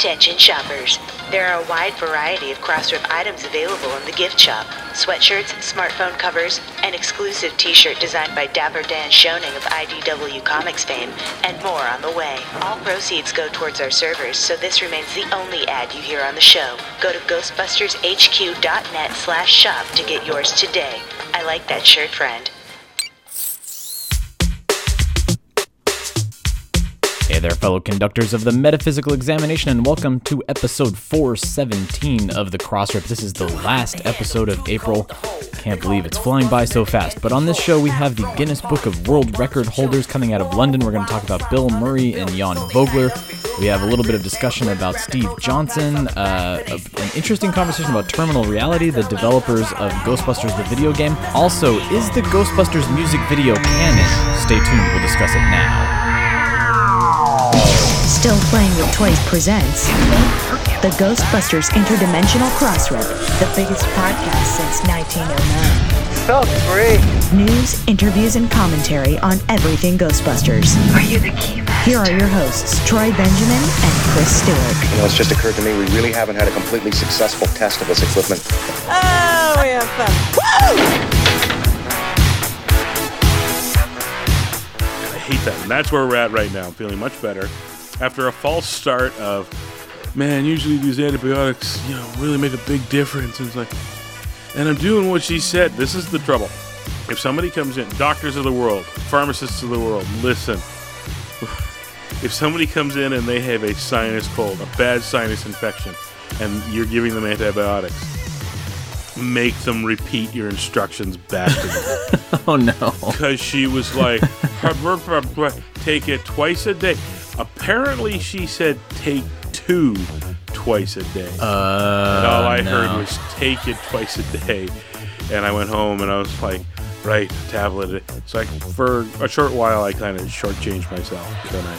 Attention shoppers. There are a wide variety of Crossrip items available in the gift shop. Sweatshirts, smartphone covers, an exclusive t-shirt designed by Dapper Dan Schoening of IDW Comics fame, and more on the way. All proceeds go towards our servers, so this remains the only ad you hear on the show. Go to ghostbustershq.net slash shop to get yours today. I like that shirt, friend. There, fellow conductors of the Metaphysical Examination, and welcome to episode 417 of the Crossrip. This is the last episode of April. Can't believe it's flying by so fast. But on this show, we have the Guinness Book of World Record holders coming out of London. We're going to talk about Bill Murray and Jan Vogler. We have a little bit of discussion about Steve Johnson, uh, an interesting conversation about Terminal Reality, the developers of Ghostbusters, the video game. Also, is the Ghostbusters music video canon? Stay tuned, we'll discuss it now. Still Playing with Toys presents the Ghostbusters Interdimensional Crossrip, the biggest podcast since 1909. So free. News, interviews, and commentary on everything Ghostbusters. Are you the key Here are your hosts, Troy Benjamin and Chris Stewart. You know, it's just occurred to me we really haven't had a completely successful test of this equipment. Oh, we have fun. Woo! I hate that. And that's where we're at right now. I'm feeling much better. After a false start of, man, usually these antibiotics, you know, really make a big difference. And it's like, and I'm doing what she said. This is the trouble. If somebody comes in, doctors of the world, pharmacists of the world, listen. If somebody comes in and they have a sinus cold, a bad sinus infection, and you're giving them antibiotics, make them repeat your instructions back to them Oh no. because she was like, take it twice a day. Apparently, she said take two twice a day. Uh, and all I no. heard was take it twice a day. And I went home and I was like, right, tablet. So I, for a short while, I kind of shortchanged myself. I,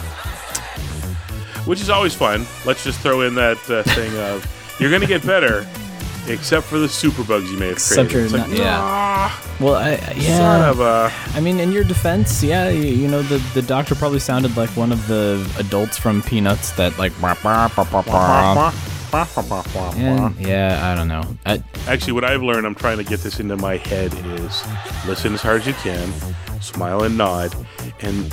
which is always fun. Let's just throw in that uh, thing of you're going to get better, except for the superbugs you may have Except created. you're It's like, yeah. "Ah, Well, I, yeah. son of a. I mean, in your defense, yeah, you, you know, the, the doctor probably sounded like one of the adults from Peanuts that like. Yeah, I don't know. I, Actually, what I've learned, I'm trying to get this into my head, is listen as hard as you can, smile and nod, and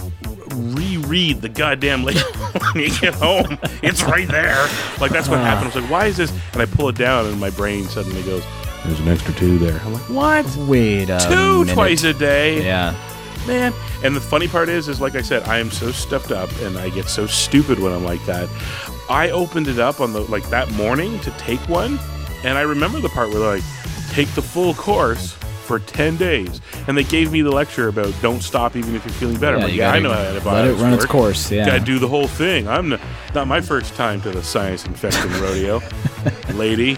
reread the goddamn label when you get home. It's right there. Like that's what happened. I was like, why is this? And I pull it down, and my brain suddenly goes, "There's an extra two there." I'm like, what? wait a Two minute. twice a day, Yeah. man. And the funny part is, is like I said, I am so stuffed up, and I get so stupid when I'm like that. I opened it up on the like that morning to take one, and I remember the part where they're like, take the full course for ten days, and they gave me the lecture about don't stop even if you're feeling better. Like, you yeah, I know how antibiotics Let it run its course. Yeah. Gotta do the whole thing. I'm n- not my first time to the science infecting rodeo, lady.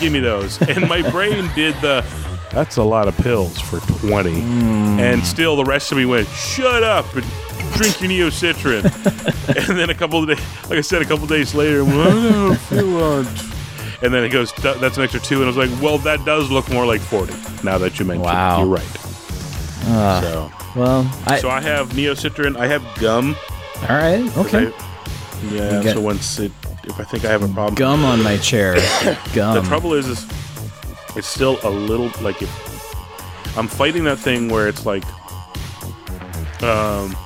Give me those. And my brain did the. That's a lot of pills for 20. Hmm. And still, the rest of me went, shut up and drink your Neo Citran. and then a couple of days, like I said, a couple of days later, well, I don't feel it. And then it goes, that's an extra two. And I was like, well, that does look more like 40 now that you mention Wow. it. You're right. Ah, So, well, I. so I have Neo Citran. I have gum. all right. Okay. I- yeah. So once it, if I think I have a problem, Gum on my chair. Gum. the trouble is, is it's still a little like if I'm fighting that thing where it's like, um,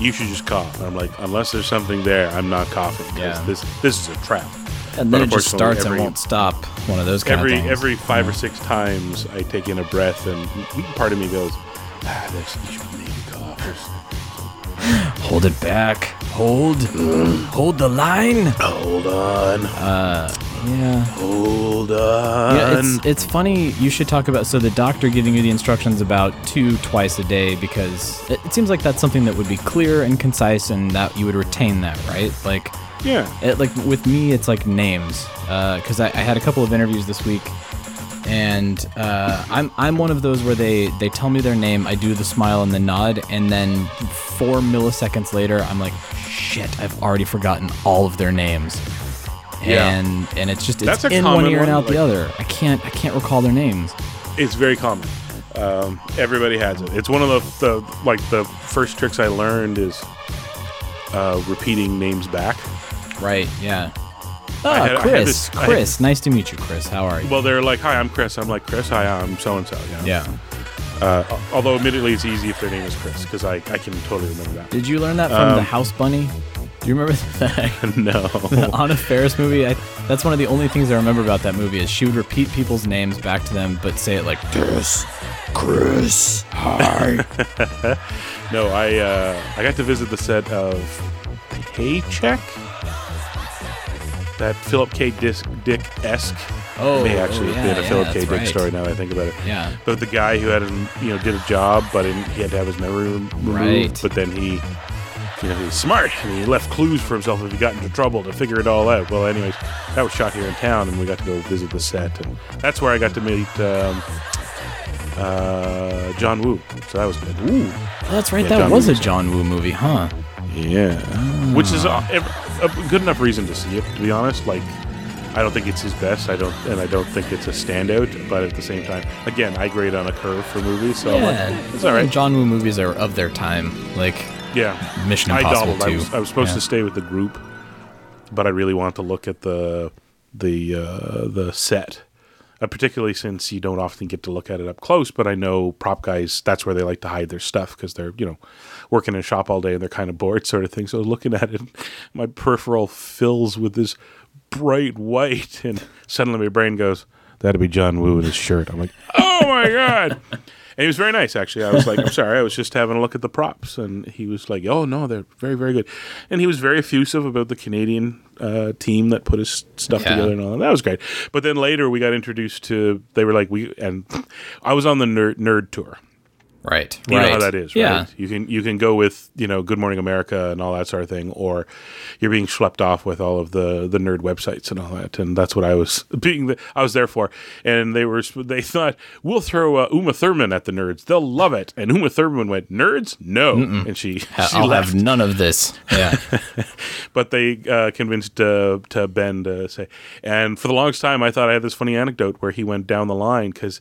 you should just cough. And I'm like, unless there's something there, I'm not coughing. Yeah. This this is a trap. And then it just starts every- and won't stop. One of those kind Every of things. every five or six times, I take in a breath, and part of me goes, ah, this you should maybe cough. or something." Hold it back. Hold. Hold the line. Hold on, Yeah. hold on. Yeah, it's it's funny. You should talk about so the doctor giving you the instructions about two twice a day because it, it seems like that's something that would be clear and concise and that you would retain that, right? Like, yeah. it, like with me, it's like names because I, I had a couple of interviews this week, and uh, I'm I'm one of those where they they tell me their name, I do the smile and the nod, and then four milliseconds later, I'm like, shit, I've already forgotten all of their names. Yeah. And and it's just it's That's in one ear and one, out the like- other. I can't I can't recall their names. It's very common. Um, everybody has it. It's one of the, the like the first tricks I learned is uh, repeating names back. Right. Yeah. Ah, had- I had Chris. this- I had- Chris. nice to meet you, Chris. How are you? Well, they're like, "Hi, I'm Chris." I'm like, "Chris, hi, I'm so and so." yeah. Uh, although, admittedly, it's easy if their name is Chris because I, I can totally remember that. Did you learn that from the Um, House Bunny? Do you remember that? no. The Anna Faris movie. I, that's one of the only things I remember about that movie is she would repeat people's names back to them, but say it like Chris, Chris, hi. No, I uh, I got to visit the set of Paycheck. That Philip K. Dick esque Oh, may actually oh, have been a yeah, Philip K. Dick right. story. Now that I think about it. Yeah. But the guy who had an, you know did a job, but in, he had to have his memory rem- removed. Right. But then he, you know, he was smart and he left clues for himself if he got into trouble to figure it all out. Well, anyways, that was shot here in town, and we got to go visit the set, and that's where I got to meet um, uh, John Woo. So that was good. Ooh. Oh, that's right. Yeah, that John was a John Woo movie, huh? Yeah, which is a, a good enough reason to see it. To be honest, like I don't think it's his best. I don't, and I don't think it's a standout. But at the same time, again, I grade on a curve for movies, so I'm like, yeah, it's all right. John Woo movies are of their time. Like Yeah, Mission I Impossible doubled. I was, I was supposed Yeah. to stay with the group, but I really want to look at the the uh, the set. Uh, particularly since you don't often get to look at it up close, but I know prop guys that's where they like to hide their stuff because they're you know working in a shop all day and they're kind of bored, sort of thing. So looking at it, my peripheral fills with this bright white, and suddenly my brain goes, "That'd be John Woo in his shirt." I'm like, "Oh my god!" And he was very nice, actually. I was like, I'm sorry, I was just having a look at the props. And he was like, oh, no, they're very, very good. And he was very effusive about the Canadian uh, team that put his stuff Yeah. together and all that. That was great. But then later we got introduced to, they were like, we, and I was on the nerd, nerd tour. Right, You right. know how that is, right? Yeah, You can you can go with you know Good Morning America and all that sort of thing, or you're being schlepped off with all of the the nerd websites and all that, and that's what I was being. The, I was there for, and they were they thought we'll throw uh, Uma Thurman at the nerds, they'll love it, and Uma Thurman went nerds, no, and she she I'll left. have none of this. Yeah, but they uh, convinced uh, to Ben to say. And for the longest time, I thought I had this funny anecdote where he went down the line because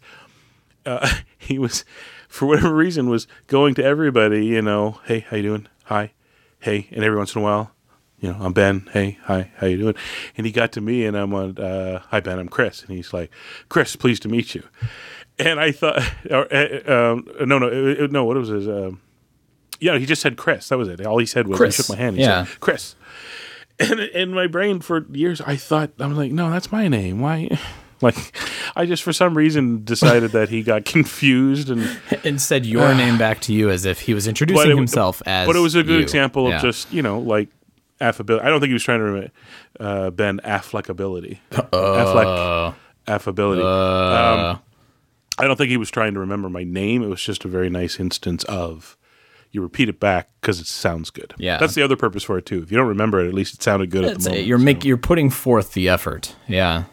uh, he was, for whatever reason, was going to everybody. You know, hey, how you doing? Hi, hey, and every once in a while. You know, I'm Ben. Hey, hi, how you doing? And he got to me, and I'm on. Uh, hi, Ben. I'm Chris, and he's like, Chris, pleased to meet you. And I thought, or, uh, um, no, no, it, it- no. What was his? Um, yeah, he just said Chris. That was it. All he said was, Chris, he shook my hand. He yeah. said, Chris. And in my brain for years, I thought I was like, no, that's my name. Why? Like, I just for some reason decided that he got confused and. and said your name back to you as if he was introducing it- himself as. But it was a good you. example Yeah. of just you know like affability. I don't think he was trying to remit, uh, Ben Affleckability. Affleck affability. um, I don't think he was trying to remember my name. It was just a very nice instance of you repeat it back because it sounds good. Yeah. that's the other purpose for it too. If you don't remember it, at least it sounded good at That's the it. moment. You're so. make you're putting forth the effort. Yeah.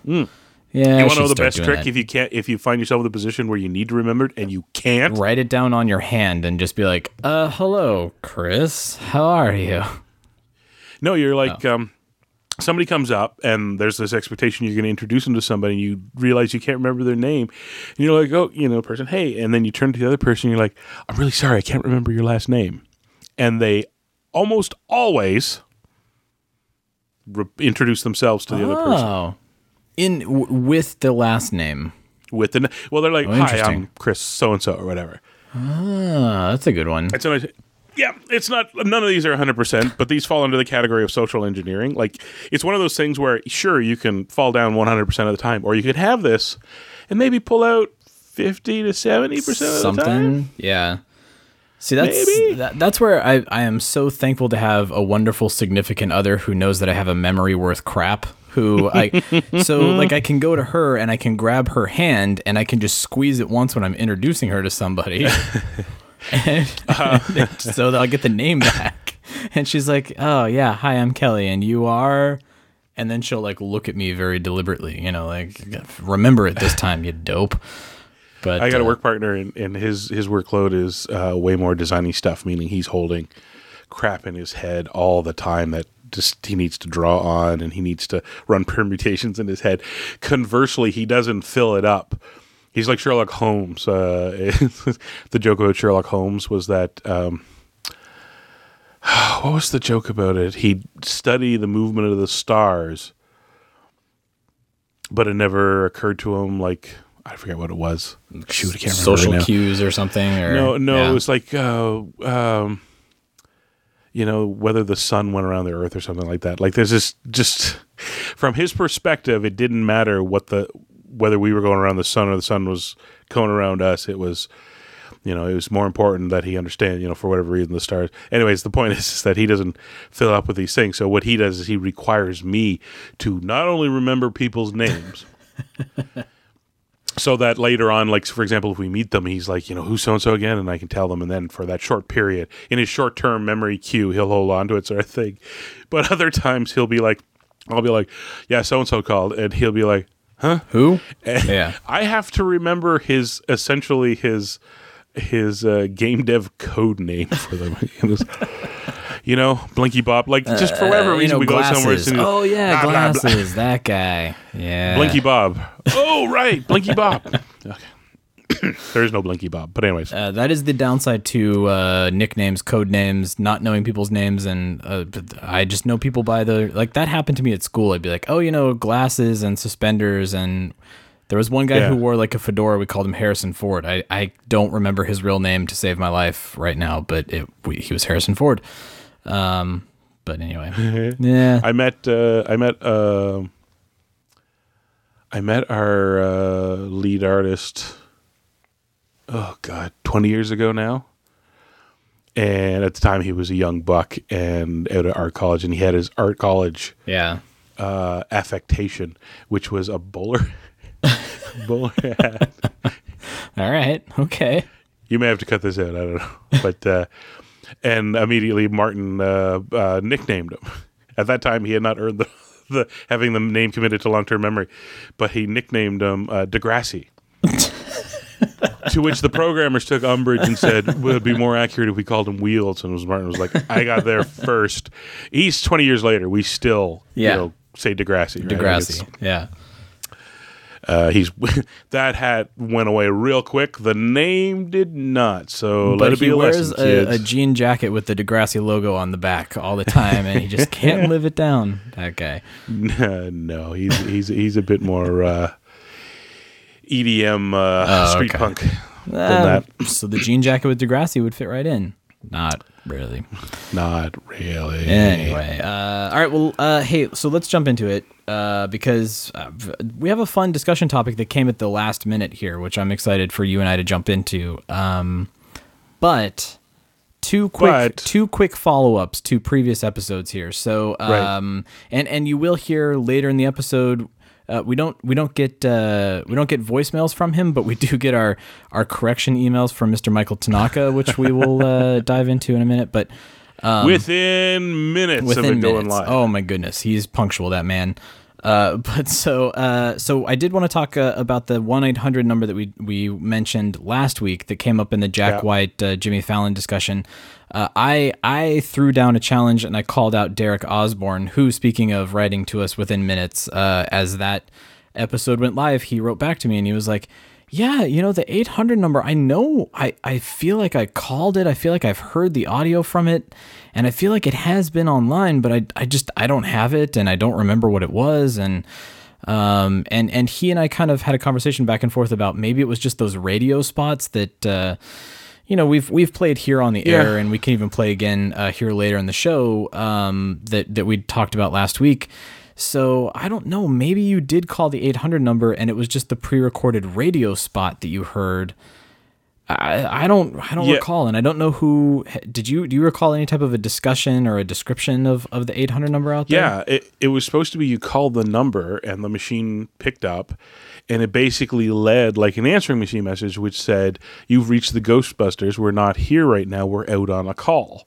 Yeah. You want to know the best trick that. if you can't if you find yourself in the position where you need to remember it and you can't. Write it down on your hand and just be like, "Uh, hello, Chris. How are you?" No, you're Oh. like um, somebody comes up and there's this expectation you're going to introduce them to somebody and you realize you can't remember their name and you're like, oh, you know, person, hey, and then you turn to the other person and you're like, I'm really sorry, I can't remember your last name, and they almost always re- introduce themselves to the other person Oh, in w- with the last name. with the well, they're like, Oh, hi. I'm Chris so and so or whatever. Ah, that's a good one. So yeah, it's not. None of these are 100, percent but these fall under the category of social engineering. Like it's one of those things where sure you can fall down 100 percent of the time, or you could have this and maybe pull out 50 to 70 percent of the time. Something, yeah. See, that's that, that's where I I am so thankful to have a wonderful significant other who knows that I have a memory worth crap. Who I so like I can go to her and I can grab her hand and I can just squeeze it once when I'm introducing her to somebody, and, so that I'll get the name back. And she's like, "Oh yeah, hi, I'm Kelly, and you are." And then she'll like look at me very deliberately, you know, like remember it this time, you dope. But I got a uh, work partner, and, and his his workload is uh, way more designy stuff. Meaning he's holding crap in his head all the time that just he needs to draw on, and he needs to run permutations in his head. Conversely, he doesn't fill it up. He's like Sherlock Holmes. Uh, the joke about Sherlock Holmes was that. Um, what was the joke about it? He'd study the movement of the stars, but it never occurred to him. Like I forget what it was. Shoot, I can't remember. Social right cues or something. Or, No, no, yeah. it was like, uh, um, you know, whether the sun went around the earth or something like that. Like, there's this just from his perspective, it didn't matter what the whether we were going around the sun or the sun was going around us. It was, you know, it was more important that he understand, you know, for whatever reason, the stars. Anyways, the point is, is that he doesn't fill up with these things. So what he does is he requires me to not only remember people's names. So that later on, like for example, if we meet them, he's like, you know, who's so and so again, and I can tell them, and then for that short period in his short term memory queue, he'll hold on to it, sort of thing. But other times he'll be like, I'll be like, yeah, so and so called, and he'll be like, huh, Who? and Yeah. I have to remember his essentially his his uh, game dev code name for them. It was, you know, Blinky Bob. Like just for whatever Uh, you know, we glasses. go somewhere. as soon oh yeah, blah, blah, blah. glasses. That guy. Yeah. Blinky Bob. Oh right, Blinky Bob. Okay. there is no Blinky Bob, but anyways, Uh, that is the downside to uh, nicknames, code names, not knowing people's names, and uh, I just know people by the like. That happened to me at school. I'd be like, "Oh, you know, glasses and suspenders," and there was one guy Yeah. who wore like a fedora. We called him Harrison Ford. I, I don't remember his real name to save my life right now, but it, we, he was Harrison Ford. Um, but anyway, yeah, I met uh, I met uh, I met our uh, lead artist. Oh God, twenty years ago now. And at the time, he was a young buck and out of art college, and he had his art college yeah. uh, affectation, which was a bowler bowler hat. All right, okay. You may have to cut this out. I don't know, but uh, and immediately Martin uh, uh, nicknamed him. At that time, he had not earned the, the having the name committed to long term memory, but he nicknamed him uh, Degrassi. to which the programmers took umbrage and said, "Well, it'd be more accurate if we called him Wheels." And was Martin was like, "I got there first. He's twenty years later. We still, Yeah. you know, say Degrassi. right? Degrassi. Yeah. Uh, he's that hat went away real quick. The name did not. So let But it be he a wears lesson, a, a jean jacket with the Degrassi logo on the back all the time, and he just can't live it down. That guy. no, he's he's he's a bit more uh, EDM uh, Oh, street okay. punk than that. so the jean jacket with Degrassi would fit right in. Not really. Not really. Anyway, uh, all right. Well, uh, hey, so let's jump into it uh, because uh, we have a fun discussion topic that came at the last minute here, which I'm excited for you and I to jump into. Um, but two quick But- two quick follow ups to previous episodes here. So, Right. um, and and you will hear later in the episode. Uh, we don't we don't get uh, we don't get voicemails from him, but we do get our our correction emails from Mr. Michael Tanaka, which we will uh, dive into in a minute. But within minutes of within it going minutes. live. Oh my goodness, he's punctual, that man. Uh, but so uh, so I did want to talk uh, about the one eight hundred number that we we mentioned last week that came up in the Jack Yeah. White uh, Jimmy Fallon discussion. Uh, I I threw down a challenge and I called out Derek Osborne, who, speaking of writing to us within minutes, uh, as that episode went live, he wrote back to me and he was like, "Yeah, you know the 800 number. I know. I I feel like I called it. I feel like I've heard the audio from it, and I feel like it has been online, but I I just I don't have it and I don't remember what it was and." Um, and and he and I kind of had a conversation back and forth about maybe it was just those radio spots that uh, you know we've we've played here on the Yeah. air and we can even play again uh, here later in the show um, that that we talked about last week. So I don't know. Maybe you did call the 800 number and it was just the pre-recorded radio spot that you heard. I, I don't I don't Yeah. recall, and I don't know who did you do you recall any type of a discussion or a description of, of the 800 number out there? Yeah, it, it was supposed to be you called the number and the machine picked up, and it basically led like an answering machine message which said, You've reached the Ghostbusters. We're not here right now. We're out on a call.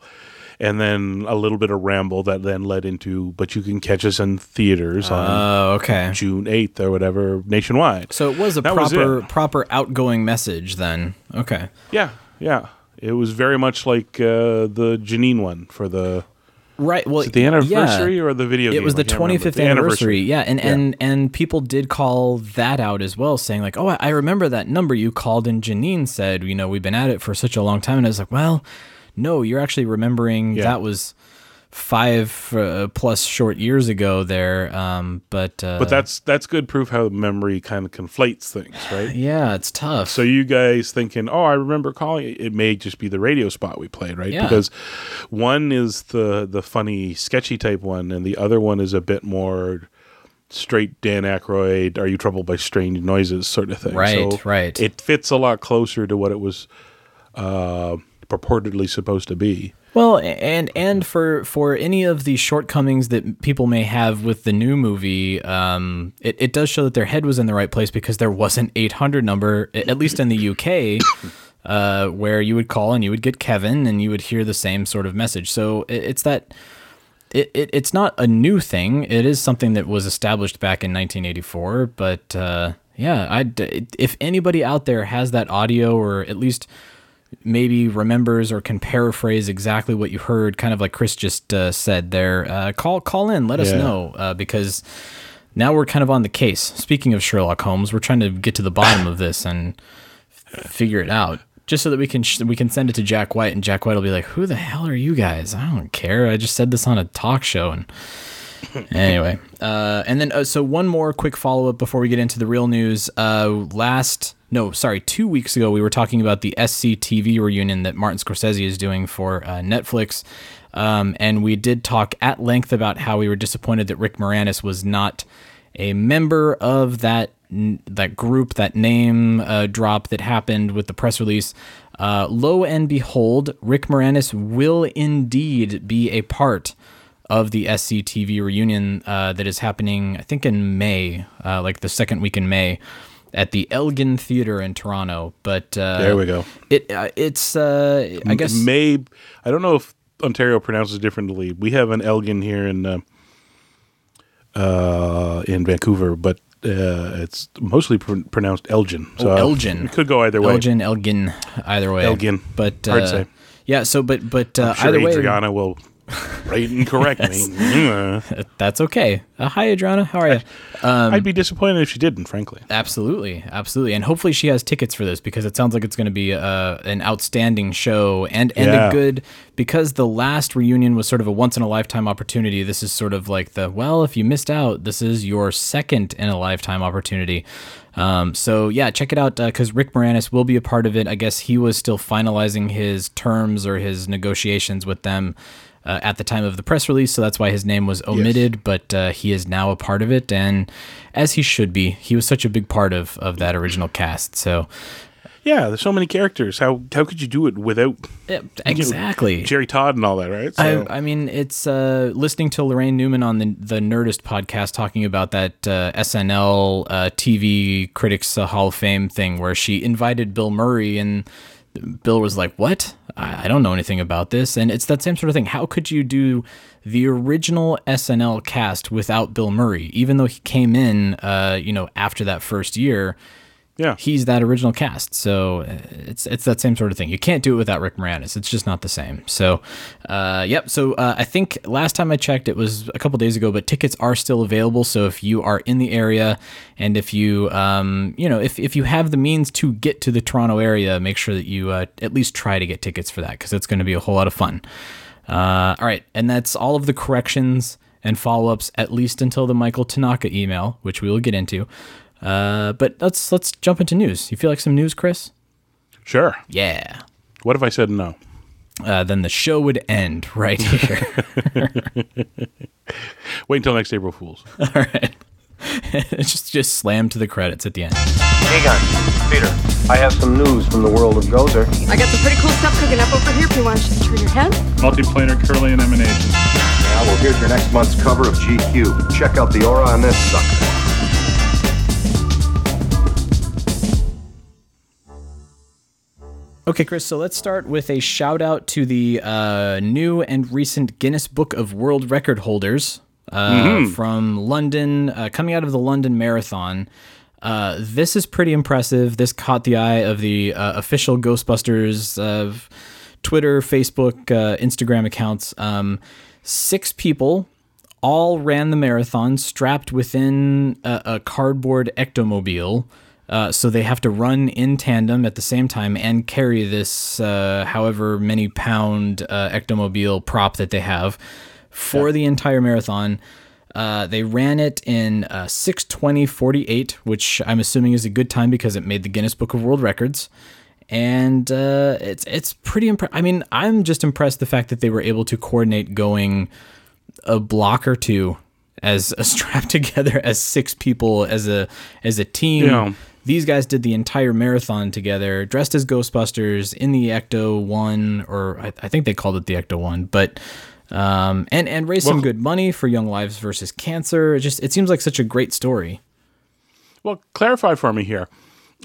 And then a little bit of ramble that then led into, But you can catch us in theaters on Oh, okay. June 8th or whatever nationwide. So it was a That proper it. proper outgoing message then. Okay. Yeah, yeah. It was very much like uh, the Janine one for the. Right. Well, Is it the anniversary yeah. or the video It game? was the can't 25th The anniversary. Yeah, and Yeah. and and people did call that out as well, saying like, "Oh, I, I remember that number you called." And Janine said, "You know, we've been at it for such a long time." And I was like, "Well, no, you're actually remembering Yeah. that was five uh, plus short years ago there. Um, but uh, But that's that's good proof how memory kind of conflates things, right? yeah, it's tough. So you guys thinking, oh, I remember calling it. It may just be the radio spot we played, right? Yeah. Because one is the the funny, sketchy type one, and the other one is a bit more straight Dan Aykroyd. Are you troubled by strange noises, sort of thing? Right, So right. It fits a lot closer to what it was uh, purportedly supposed to be. Well, and and for for any of the shortcomings that people may have with the new movie, um, it, it does show that their head was in the right place because there was an 800 number, at least in the UK, uh, where you would call and you would get Kevin and you would hear the same sort of message. So it, it's that. It, it, it's not a new thing. It is something that was established back in 1984. But uh, yeah, I if anybody out there has that audio or at least maybe remembers or can paraphrase exactly what you heard, kind of like Chris just uh, said there, uh, call call in, let us Yeah. know uh, because now we're kind of on the case. Speaking of Sherlock Holmes, we're trying to get to the bottom of this and f- figure it out. Just so that we can sh- we can send it to Jack White and Jack White will be like, "Who the hell are you guys? I don't care. I just said this on a talk show." And anyway, uh, and then uh, so one more quick follow up before we get into the real news. Uh, last no, sorry, two weeks ago we were talking about the SCTV reunion that Martin Scorsese is doing for uh, Netflix. Um, and we did talk at length about how we were disappointed that Rick Moranis was not a member of that that group, that name uh, drop that happened with the press release. Uh, lo and behold, Rick Moranis will indeed be a part of the SCTV reunion uh, that is happening, I think, in May, uh, like the second week in May, at the Elgin Theater in Toronto. But uh, There we go. It uh, it's uh, I guess May. I don't know if Ontario pronounces differently. We have an Elgin here in uh, uh, in Vancouver, but uh, it's mostly pr- pronounced Elgin. So Oh, Elgin. It could go either way. Elgin, Elgin, either way. Elgin. but Hard uh, to say. Yeah. So, but but uh, I'm sure either way, Adriana will write and correct me. That's okay. Uh, hi, Adriana. How are you? I'd be disappointed if she didn't, frankly. Absolutely, absolutely, and hopefully she has tickets for this because it sounds like it's going to be uh, an outstanding show and and Yeah. a good because the last reunion was sort of a once in a lifetime opportunity. This is sort of like the well, if you missed out, this is your second in a lifetime opportunity. Um, so yeah, check it out because Rick Moranis will be a part of it. I guess he was still finalizing his terms or his negotiations with them. Uh, at the time of the press release, so that's why his name was omitted. But uh, he is now a part of it, and as he should be, he was such a big part of of that original cast. So Yeah, there's so many characters. How how could you do it without yeah, exactly. Gerry Todd and all that, right? So, I, I mean, it's uh, listening to Laraine Newman on the the Nerdist podcast talking about that uh, SNL uh, TV Critics uh, Hall of Fame thing where she invited Bill Murray and Bill was like, "What? I, don't know anything about this." And it's that same sort of thing. How could you do the original SNL cast without Bill Murray, even though he came in, uh, you know, after that first year? Yeah, he's that original cast. So uh, it's it's that same sort of thing. You can't do it without Rick Moranis. It's just not the same. So, uh, yep. So uh, I think last time I checked, it was a couple days ago, but tickets are still available. So if you are in the area and if you um, you know if if you have the means to get to the Toronto area, make sure that you uh, at least try to get tickets for that because it's going to be a whole lot of fun. Uh, all right, and that's all of the corrections and follow ups, at least until the Michael Tanaka email, which we will get into. Uh, but let's let's jump into news. You feel like some news, Chris? sure. Yeah. What if I said no? Uh, then the show would end right here. Wait until next April Fools. All right. just just slam to the credits at the end. Hey guys, Peter, I have some news from the world of Gozer. I got some pretty cool stuff cooking up over here if you want to turn your head. Multiplanar Kirlian emanation. Now, well, here's your next month's cover of GQ. Check out the aura on this sucker. Okay, Chris, so let's start with a shout out to the uh, new and recent Guinness Book of World Record holders uh, from London, uh, coming out of the London Marathon. Uh, this is pretty impressive. This caught the eye of the uh, official Ghostbusters of Twitter, Facebook, uh, Instagram accounts. Um, six people all ran the marathon strapped within a, a cardboard ectomobile Uh, so they have to run in tandem at the same time and carry this uh, however many pound uh, ectomobile prop that they have for the entire marathon. Uh, they ran it in uh, 620.48, which I'm assuming is a good time because it made the Guinness Book of World Records. And uh, it's it's pretty impressive. I mean, I'm just impressed the fact that they were able to coordinate going a block or two as strapped together as six people as a as a team. Yeah. These guys did the entire marathon together, dressed as Ghostbusters in the Ecto One, or I, I think they called it the Ecto One, but um, and and raised some good money for Young Lives versus Cancer. It just it seems like such a great story. Well, clarify for me here.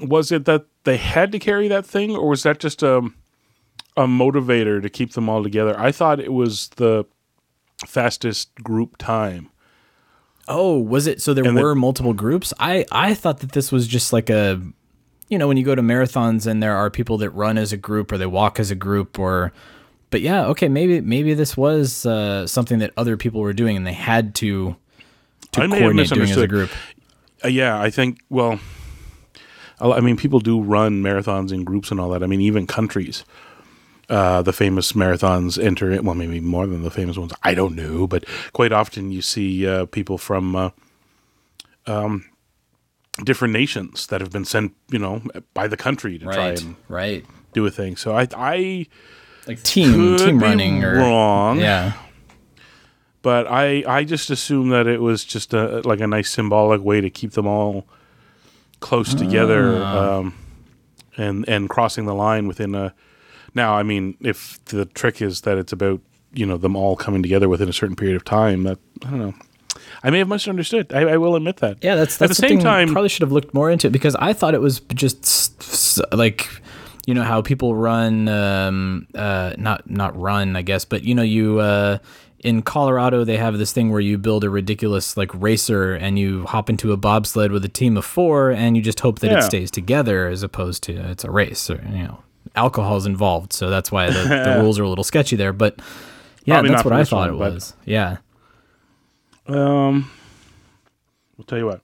Was it that they had to carry that thing, or was that just a a motivator to keep them all together? I thought it was the fastest group time. Oh, was it? So there And the- were multiple groups. I I thought that this was just like a, you know, when you go to marathons and there are people that run as a group or they walk as a group or, but yeah, okay, maybe maybe this was uh, something that other people were doing and they had to to I coordinate doing as a group. Uh, yeah, I think. Well, I mean, people do run marathons in groups and all that. I mean, even countries, uh, the famous marathons enter it. Well, maybe more than the famous ones. I don't know, but quite often you see uh, people from uh, um, different nations that have been sent, you know, by the country to try and right. do a thing. So I, I Like team team running or wrong. yeah. but I I just assumed that it was just a like a nice symbolic way to keep them all close together Ah. um, and and crossing the line within a now I mean if the trick is that it's about you know them all coming together within a certain period of time that I don't know. I may have misunderstood. I, I will admit that. Yeah, that's at that's the same time probably should have looked more into it because I thought it was just like you know how people run um uh not not run I guess but you know you uh in Colorado they have this thing where you build a ridiculous like racer and you hop into a bobsled with a team of 4 and you just hope that Yeah. it stays together as opposed to it's a race or you know alcohol's involved so that's why the, the rules are a little sketchy there but yeah Probably that's what I thought one, it was. Yeah. Um I'll tell you what.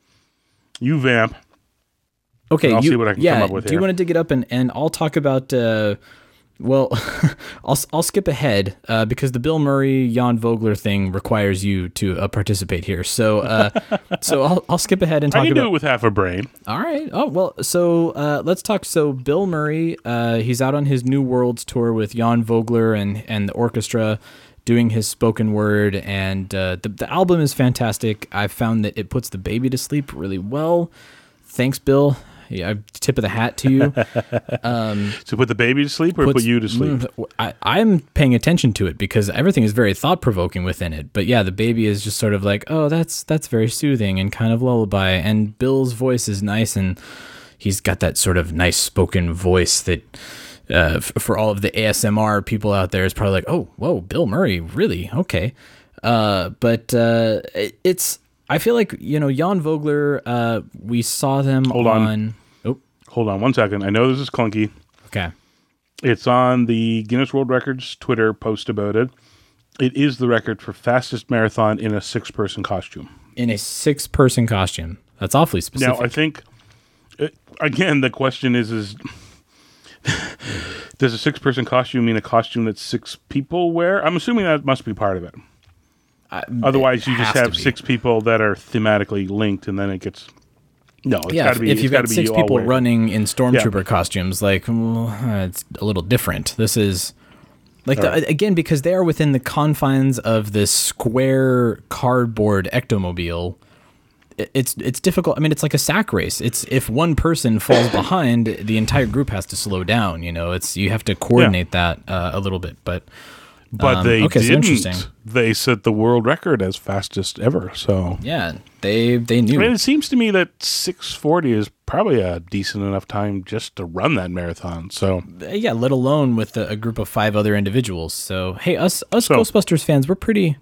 You vamp Okay, I'll you, see what I can yeah, come up with Do you want to dig it up and and I'll talk about? Uh, well, I'll I'll skip ahead uh, because the Bill Murray Jan Vogler thing requires you to uh, participate here. So uh, so I'll I'll skip ahead and I talk can about. do it with half a brain All right. Oh well. So uh, let's talk. So Bill Murray, uh, he's out on his New Worlds tour with Jan Vogler and and the orchestra, doing his spoken word, and uh, the the album is fantastic. I've found that it puts the baby to sleep really well. Thanks, Bill. Yeah, tip of the hat to you. to put the baby to sleep or Puts- put you to sleep Mm, I, I'm paying attention to it because everything is very thought provoking within it. But yeah, the baby is just sort of like, oh, that's that's very soothing and kind of lullaby. And Bill's voice is nice, and he's got that sort of nice spoken voice that. Uh, f- for all of the ASMR people out there, is probably like, oh, whoa, Bill Murray, really? Okay. Uh, but uh, it- it's, I feel like you know, Jan Vogler. Uh, we saw them Hold on. on. Hold on one second I know this is clunky okay. It's on the Guinness World Records Twitter post about it. It is the record for fastest marathon in a six person costume. in a six person costume. That's awfully specific. Now, I think uh, again the question is is does a six person costume mean a costume that six people wear? I'm assuming that must be part of it. Otherwise, you just have six people that are thematically linked, and then it gets no. It's yeah, got if, to be. if you've got six people running in stormtrooper costumes, like well, it's a little different. This is like the, again because they are within the confines of this square cardboard ectomobile. it- It's it's difficult. I mean, it's like a sack race. It's if one person falls behind, the entire group has to slow down. You know, it's you have to coordinate that uh, a little bit. But but um, they okay, didn't. interesting. They set the world record as fastest ever. So yeah, they they knew. I mean, it seems to me that 640 is probably a decent enough time just to run that marathon. So yeah, let alone with a, a group of five other individuals. So hey, us us So- Ghostbusters fans, we're pretty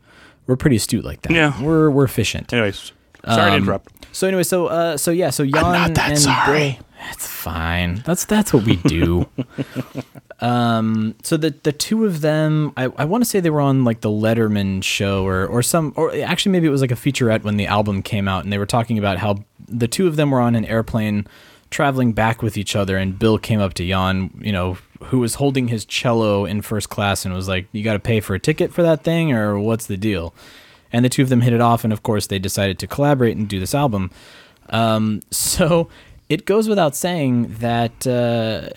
we're pretty astute like that. Yeah. we're we're efficient. anyways, sorry to Um, interrupt. So anyway, so uh, so yeah, so Jan not that and sorry. Bill, that's fine. That's that's what we do. um, so the the two of them, I, I want to say they were on like the Letterman show or or some or actually maybe it was like a featurette when the album came out, and they were talking about how the two of them were on an airplane traveling back with each other, and Bill came up to Jan, you know, who was holding his cello in first class, and was like, "You got to pay for a ticket for that thing, or what's the deal?" And the two of them hit it off, and of course, they decided to collaborate and do this album. Um, so it goes without saying that uh,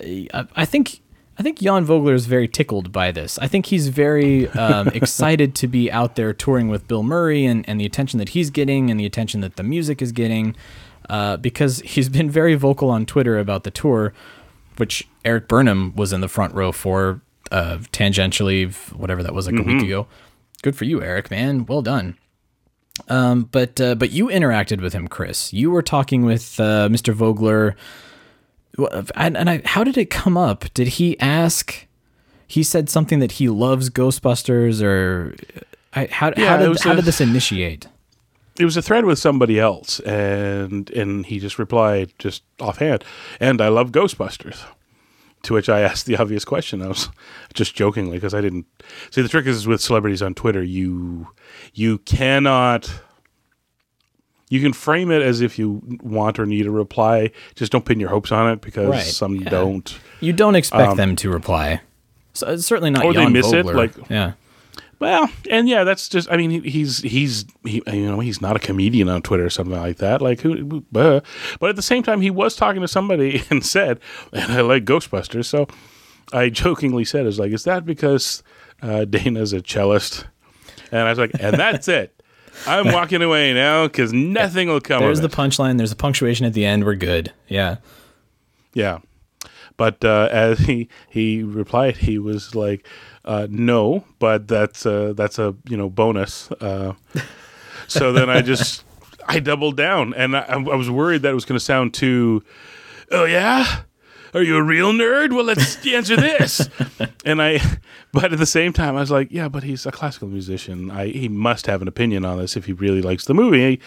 I, think I think Jan Vogler is very tickled by this. I think he's very um, excited to be out there touring with Bill Murray and, and the attention that he's getting and the attention that the music is getting uh, because he's been very vocal on Twitter about the tour, which Eric Burnham was in the front row for uh, tangentially, whatever that was like a week ago. Good for you, Eric, man. Well done. Um, but uh, but you interacted with him, Chris. You were talking with uh, Mr. Vogler, and, and I, how did it come up? Did he ask? He said something that he loves Ghostbusters, or I, how Yeah, how did how a- did this initiate? it was a thread with somebody else, and and he just replied just offhand, and I love Ghostbusters. To which I asked the obvious question. I was just jokingly because I didn't see the trick is with celebrities on Twitter. You you cannot. You can frame it as if you want or need a reply. Just don't pin your hopes on it because Right, some yeah. don't. You don't expect Um, them to reply. So, it's certainly not. Or they Jan miss it, Vogler. like- yeah, Well, and yeah, that's just. I mean, he, he's he's he, you know he's not a comedian on Twitter or something like that. Like who? uh, but at the same time, he was talking to somebody and said, "And I like Ghostbusters." So I jokingly said, "Is like, is that because uh, Dana's a cellist?" And I was like, "And that's it. I'm walking away now because nothing will come there's the punchline. There's a punctuation at the end. We're good. Yeah. Yeah. But uh, as he he replied, he was like, uh, "No, but that's uh, that's a you know bonus." Uh, so then I just I doubled down, and I, I was worried that it was going to sound too. Oh yeah, are you a real nerd? Well, let's answer this. and I, but at the same time, I was like, yeah, but he's a classical musician. I he must have an opinion on this if he really likes the movie.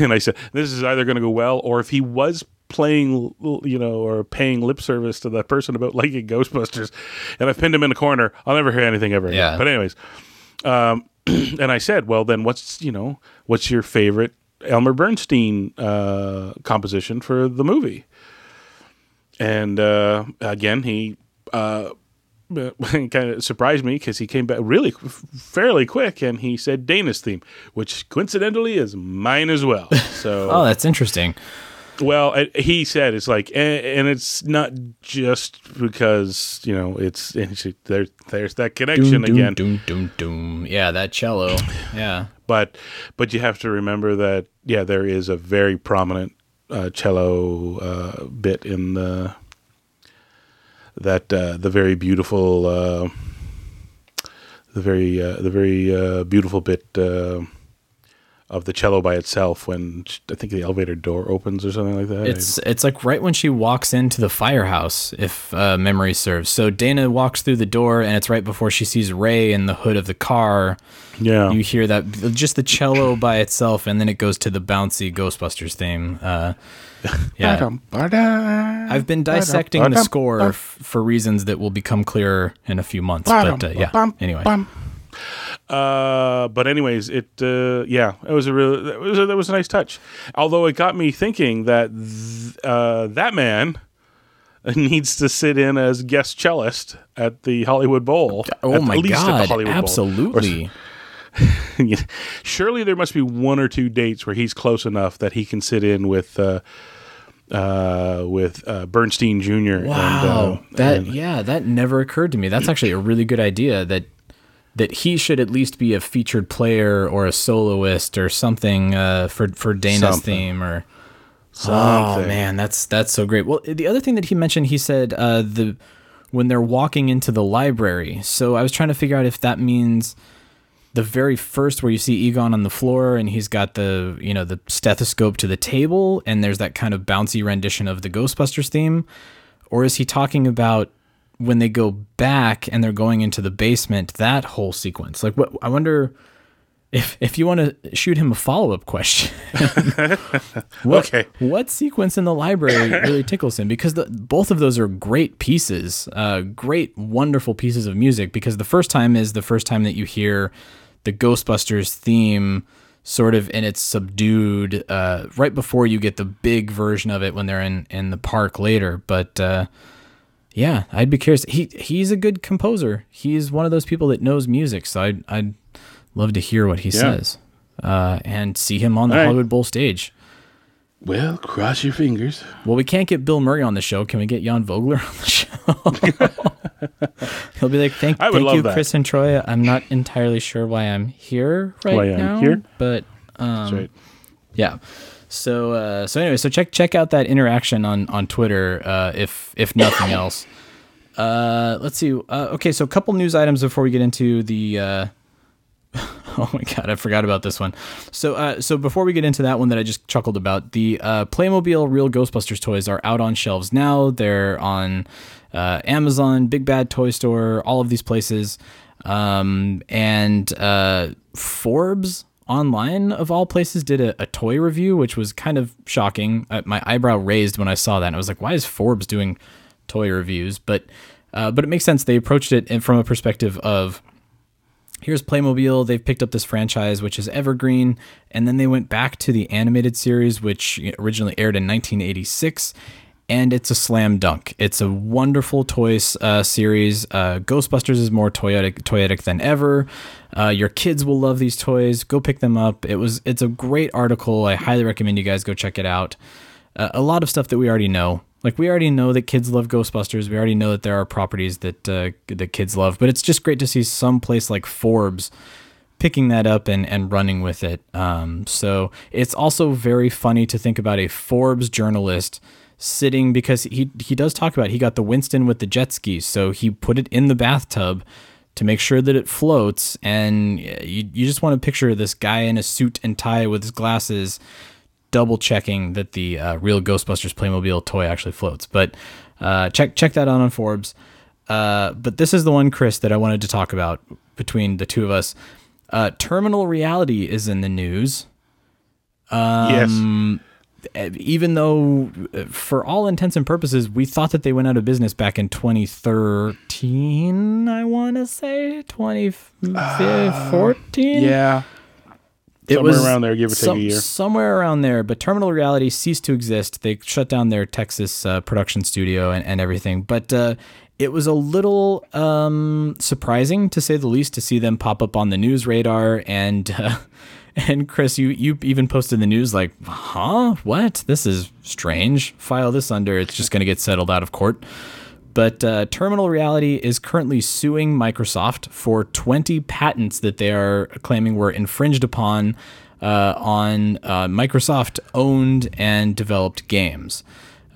And I said, this is either going to go well, or if he was playing, you know, or paying lip service to that person about liking Ghostbusters, and I've pinned him in a corner, I'll never hear anything ever again. Yeah. But anyways, um, and I said, well, then what's you know, what's your favorite Elmer Bernstein uh, composition for the movie? And uh, again, he uh, kind of surprised me because he came back really f- fairly quick, and he said Dana's theme, which coincidentally is mine as well. So, Oh, that's interesting. Well, uh, he said it's like, and, and it's not just because you know it's, it's there. There's that connection Doom, again, Doom, doom, doom. Yeah, that cello. Yeah. but but you have to remember that yeah, there is a very prominent uh, cello uh, bit in the that uh, the very beautiful uh, the very uh, the very uh, beautiful bit of the cello by itself when I think the elevator door opens or something like that. It's it's like right when she walks into the firehouse, if uh, memory serves. So Dana walks through the door, and it's right before she sees Ray in the hood of the car. yeah, You hear that just the cello by itself, and then it goes to the bouncy Ghostbusters theme. Uh, yeah, I've been dissecting the score f- for reasons that will become clearer in a few months. But uh, yeah, anyway, Uh, but anyways, it uh, yeah, it was a real it was a, that was a nice touch. Although it got me thinking that th- uh, that man needs to sit in as guest cellist at the Hollywood Bowl. oh At- my at least at the god, Hollywood Bowl. absolutely. Surely there must be one or two dates where he's close enough that he can sit in with. Uh, uh, with uh, Bernstein Jr. Wow, and, uh, that and- yeah, that never occurred to me. That's actually a really good idea. That that he should at least be a featured player or a soloist or something uh, for for Dana's Something. theme or. Something. Oh man, that's that's so great. Well, the other thing that he mentioned, he said uh, the when they're walking into the library. So I was trying to figure out if that means the very first where you see Egon on the floor and he's got the you know the stethoscope to the table and there's that kind of bouncy rendition of the Ghostbusters theme, or is he talking about when they go back and they're going into the basement that whole sequence? Like what I wonder if if you want to shoot him a follow up question. what, Okay. What sequence in the library really tickles him? Because the, both of those are great pieces, uh, great, wonderful pieces of music. Because the first time is the first time that you hear the Ghostbusters theme sort of in its subdued uh, right before you get the big version of it when they're in in the park later. But uh, yeah, I'd be curious. He he's a good composer. He's one of those people that knows music, so I'd I'd love to hear what he Yeah. says uh, and see him on the right. Hollywood Bowl stage. Well, cross your fingers. Well, we can't get Bill Murray on the show. Can we get Jan Vogler on the show? He'll be like, "Thank, thank you, that. Chris and Troy. I'm not entirely sure why I'm here right Why I'm now, here? but um, That's right. yeah. So uh, so anyway, so check check out that interaction on on Twitter uh, if if nothing else. Uh, let's see. Uh, okay, so a couple news items before we get into the. Uh, oh my god, I forgot about this one. So uh, so before we get into that one that I just chuckled about, the uh, Playmobil Real Ghostbusters toys are out on shelves now. They're on uh, Amazon, Big Bad Toy Store, all of these places, um, and uh, Forbes online of all places did a, a toy review, which was kind of shocking. Uh, my eyebrow raised when I saw that, and I was like, "Why is Forbes doing toy reviews?" But uh, but it makes sense. They approached it from a perspective of here's Playmobil. They've picked up this franchise, which is evergreen, and then they went back to the animated series, which originally aired in 1986. And it's a slam dunk. It's a wonderful toy uh, series. Uh, Ghostbusters is more toyetic, toyetic than ever. Uh, your kids will love these toys. Go pick them up. It was. It's a great article. I highly recommend you guys go check it out. Uh, a lot of stuff that we already know. Like we already know that kids love Ghostbusters. We already know that there are properties that uh, that kids love. But it's just great to see some place like Forbes picking that up and, and running with it. Um, so it's also very funny to think about a Forbes journalist sitting because he he does talk about he got the Winston with the jet skis, so he put it in the bathtub to make sure that it floats. And you you just want to picture this guy in a suit and tie with his glasses, double checking that the uh, real Ghostbusters Playmobil toy actually floats. But uh, check check that out on Forbes. Uh, but this is the one, Chris, that I wanted to talk about between the two of us. Uh, Terminal Reality is in the news. Um, yes. Even though, uh, for all intents and purposes, we thought that they went out of business back in 2013, I want to say. 2014? Yeah. It Somewhere was around there, give or take some- a year. Somewhere around there. But Terminal Reality ceased to exist. They shut down their Texas uh, production studio and, and everything. But uh, it was a little um, surprising, to say the least, to see them pop up on the news radar. And uh, and Chris, you you even posted the news like, huh? What? This is strange. File this under. It's just going to get settled out of court. But uh, Terminal Reality is currently suing Microsoft for 20 patents that they are claiming were infringed upon uh, on uh, Microsoft owned and developed games.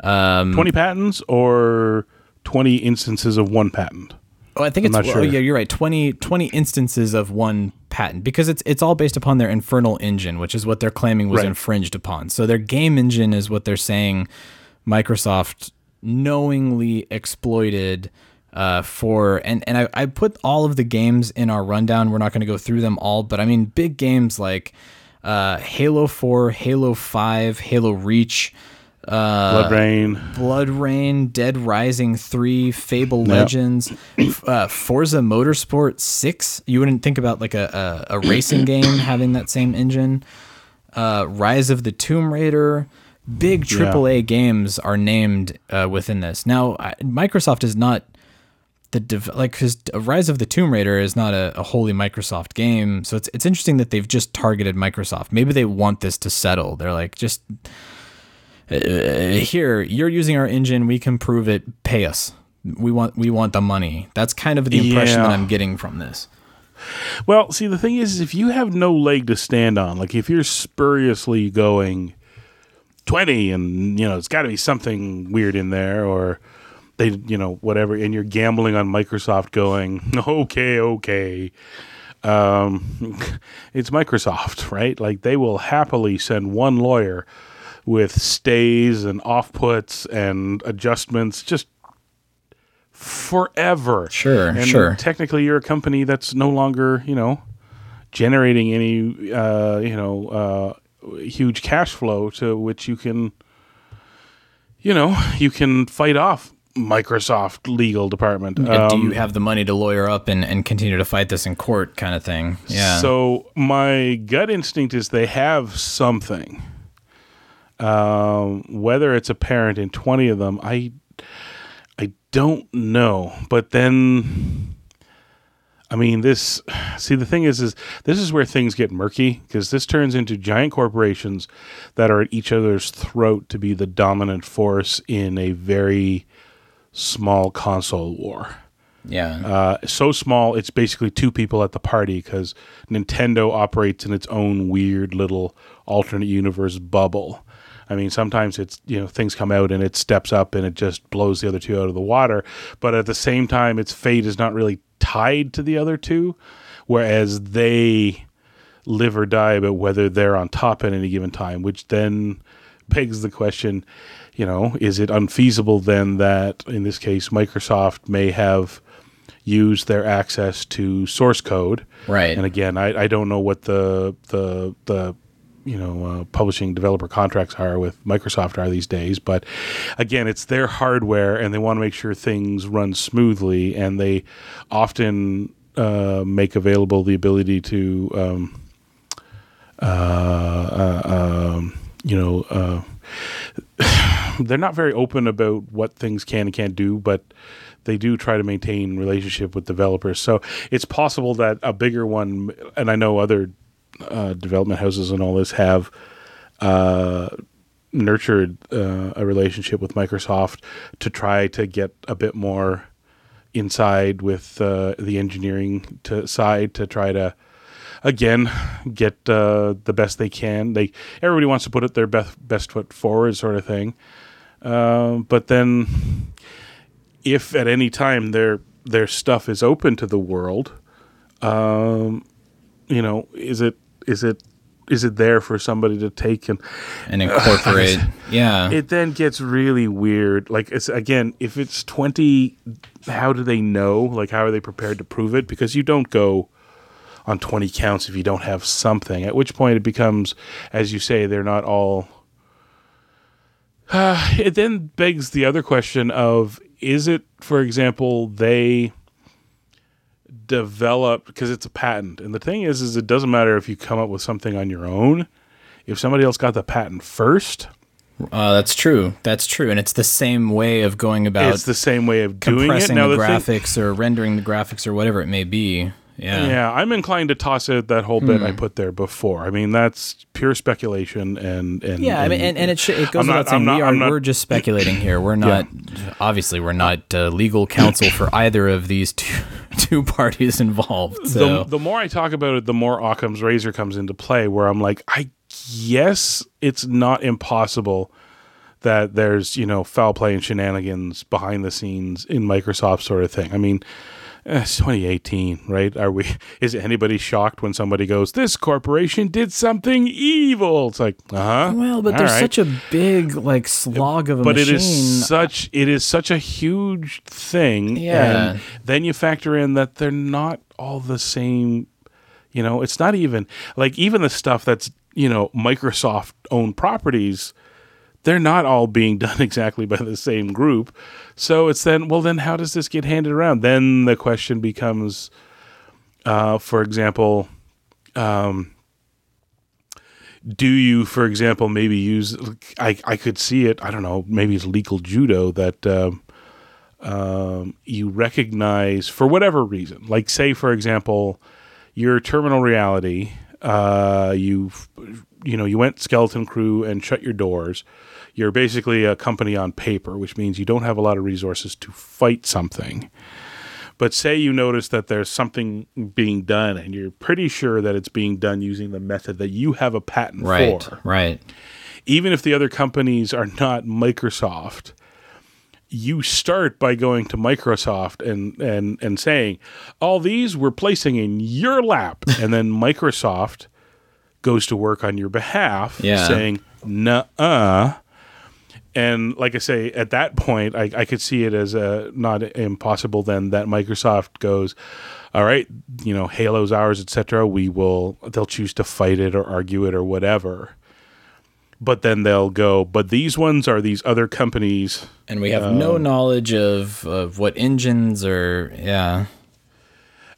Um, 20 patents or 20 instances of one patent? Oh, I think I'm it's not oh yeah, you're right. 20, 20 instances of one patent because it's it's all based upon their Infernal engine, which is what they're claiming was Right. infringed upon. So their game engine is what they're saying Microsoft knowingly exploited uh, for and and I, I put all of the games in our rundown. We're not going to go through them all, but I mean big games like uh, Halo 4, Halo 5, Halo Reach, uh, Blood Rain. Blood Rain, Dead Rising 3, Fable Legends, f- uh, Forza Motorsport 6. You wouldn't think about like a, a, a racing game having that same engine. Uh, Rise of the Tomb Raider. Big Yeah. AAA games are named uh, within this. Now, I, Microsoft is not the dev- like because Rise of the Tomb Raider is not a, a wholly Microsoft game, so it's it's interesting that they've just targeted Microsoft. Maybe they want this to settle. They're like, just here, you're using our engine. We can prove it. Pay us. We want we want the money. That's kind of the impression Yeah. that I'm getting from this. Well, see, the thing is, is if you have no leg to stand on, like if you're spuriously going 20 and, you know, it's got to be something weird in there or they, you know, whatever, and you're gambling on Microsoft going, okay, okay. Um, it's Microsoft, right? Like they will happily send one lawyer with stays and off puts and adjustments just forever. Sure, And sure. Technically, you're a company that's no longer, you know, generating any, uh, you know, uh, huge cash flow to which you can, you know, you can fight off Microsoft legal department. And do Um, you have the money to lawyer up and, and continue to fight this in court kind of thing? Yeah. So my gut instinct is they have something. Um, whether it's apparent in twenty of them, I I don't know. But then, I mean, this. See, the thing is, is this is where things get murky because this turns into giant corporations that are at each other's throat to be the dominant force in a very small console war yeah. uh, so small it's basically two people at the party because Nintendo operates in its own weird little alternate universe bubble. I mean, sometimes it's you know things come out and it steps up and it just blows the other two out of the water, but at the same time, its fate is not really tied to the other two, whereas they live or die about whether they're on top at any given time, which then begs the question, you know, is it unfeasible then that in this case Microsoft may have used their access to source code? Right. And again, I, I don't know what the the the you know uh, publishing developer contracts are with Microsoft are these days, but again, it's their hardware and they want to make sure things run smoothly, and they often uh, make available the ability to. Um, uh, uh, um, you know, uh, they're not very open about what things can and can't do, but they do try to maintain relationship with developers. So it's possible that a bigger one, and I know other uh, development houses and all this have uh, nurtured uh, a relationship with Microsoft to try to get a bit more inside with uh, the engineering to, side to try to again get uh, the best they can. They everybody wants to put it their best best foot forward, sort of thing. Um, but then, if at any time their their stuff is open to the world, um, you know, is it is it is it there for somebody to take and and incorporate. yeah. it then gets really weird. Like it's again, if it's twenty, how do they know? Like how are they prepared to prove it? Because you don't go on twenty counts if you don't have something. At which point it becomes, as you say, they're not all. Uh, it then begs the other question of: Is it, for example, they develop because it's a patent, and the thing is, is it doesn't matter if you come up with something on your own. If somebody else got the patent first, Uh, that's true. That's true. And it's the same way of going about it's the same way of doing it. compressing Now the, the thing- graphics or rendering the graphics or whatever it may be. Yeah. Yeah, I'm inclined to toss out that whole bit I Hmm. put there before. I mean, that's pure speculation, and and Yeah, I mean, and, and it, sh- it goes I'm not- saying not- we are not- we're just speculating here. We're not obviously we're not uh, legal counsel for either of these two two parties involved. So the, the more I talk about it, the more Occam's razor comes into play. Where I'm like, I guess it's not impossible that there's you know foul play and shenanigans behind the scenes in Microsoft, sort of thing. I mean. Eh, It's 2018, right? Are we? Is anybody shocked when somebody goes, "This corporation did something evil"? It's like, uh huh. well, but there's such a big like slog of a but machine. it is such it is such a huge thing Yeah. and then you factor in that they're not all the same you know it's not even like even the stuff that's you know microsoft owned properties they're not all being done exactly by the same group so it's then well then how does this get handed around then the question becomes uh, for example do you, for example, maybe use? I I could see it. I don't know. Maybe it's legal judo that um, um, you recognize for whatever reason. Like, say, for example, your terminal reality. Uh, you you know you went skeleton crew and shut your doors. You're basically a company on paper, which means you don't have a lot of resources to fight something. But say you notice that there's something being done and you're pretty sure that it's being done using the method that you have a patent right, for. right. Even if the other companies are not Microsoft, you start by going to Microsoft and and and saying, "All these we're placing in your lap." and then Microsoft goes to work on your behalf Yeah. saying, "Nuh-uh." And like I say, at that point, I, I could see it as a not impossible. Then that Microsoft goes, all right, you know, Halo's ours, etc. We will. They'll choose to fight it or argue it or whatever. but then they'll go, but these ones are these other companies. And we have Um, no knowledge of, of what engines or yeah.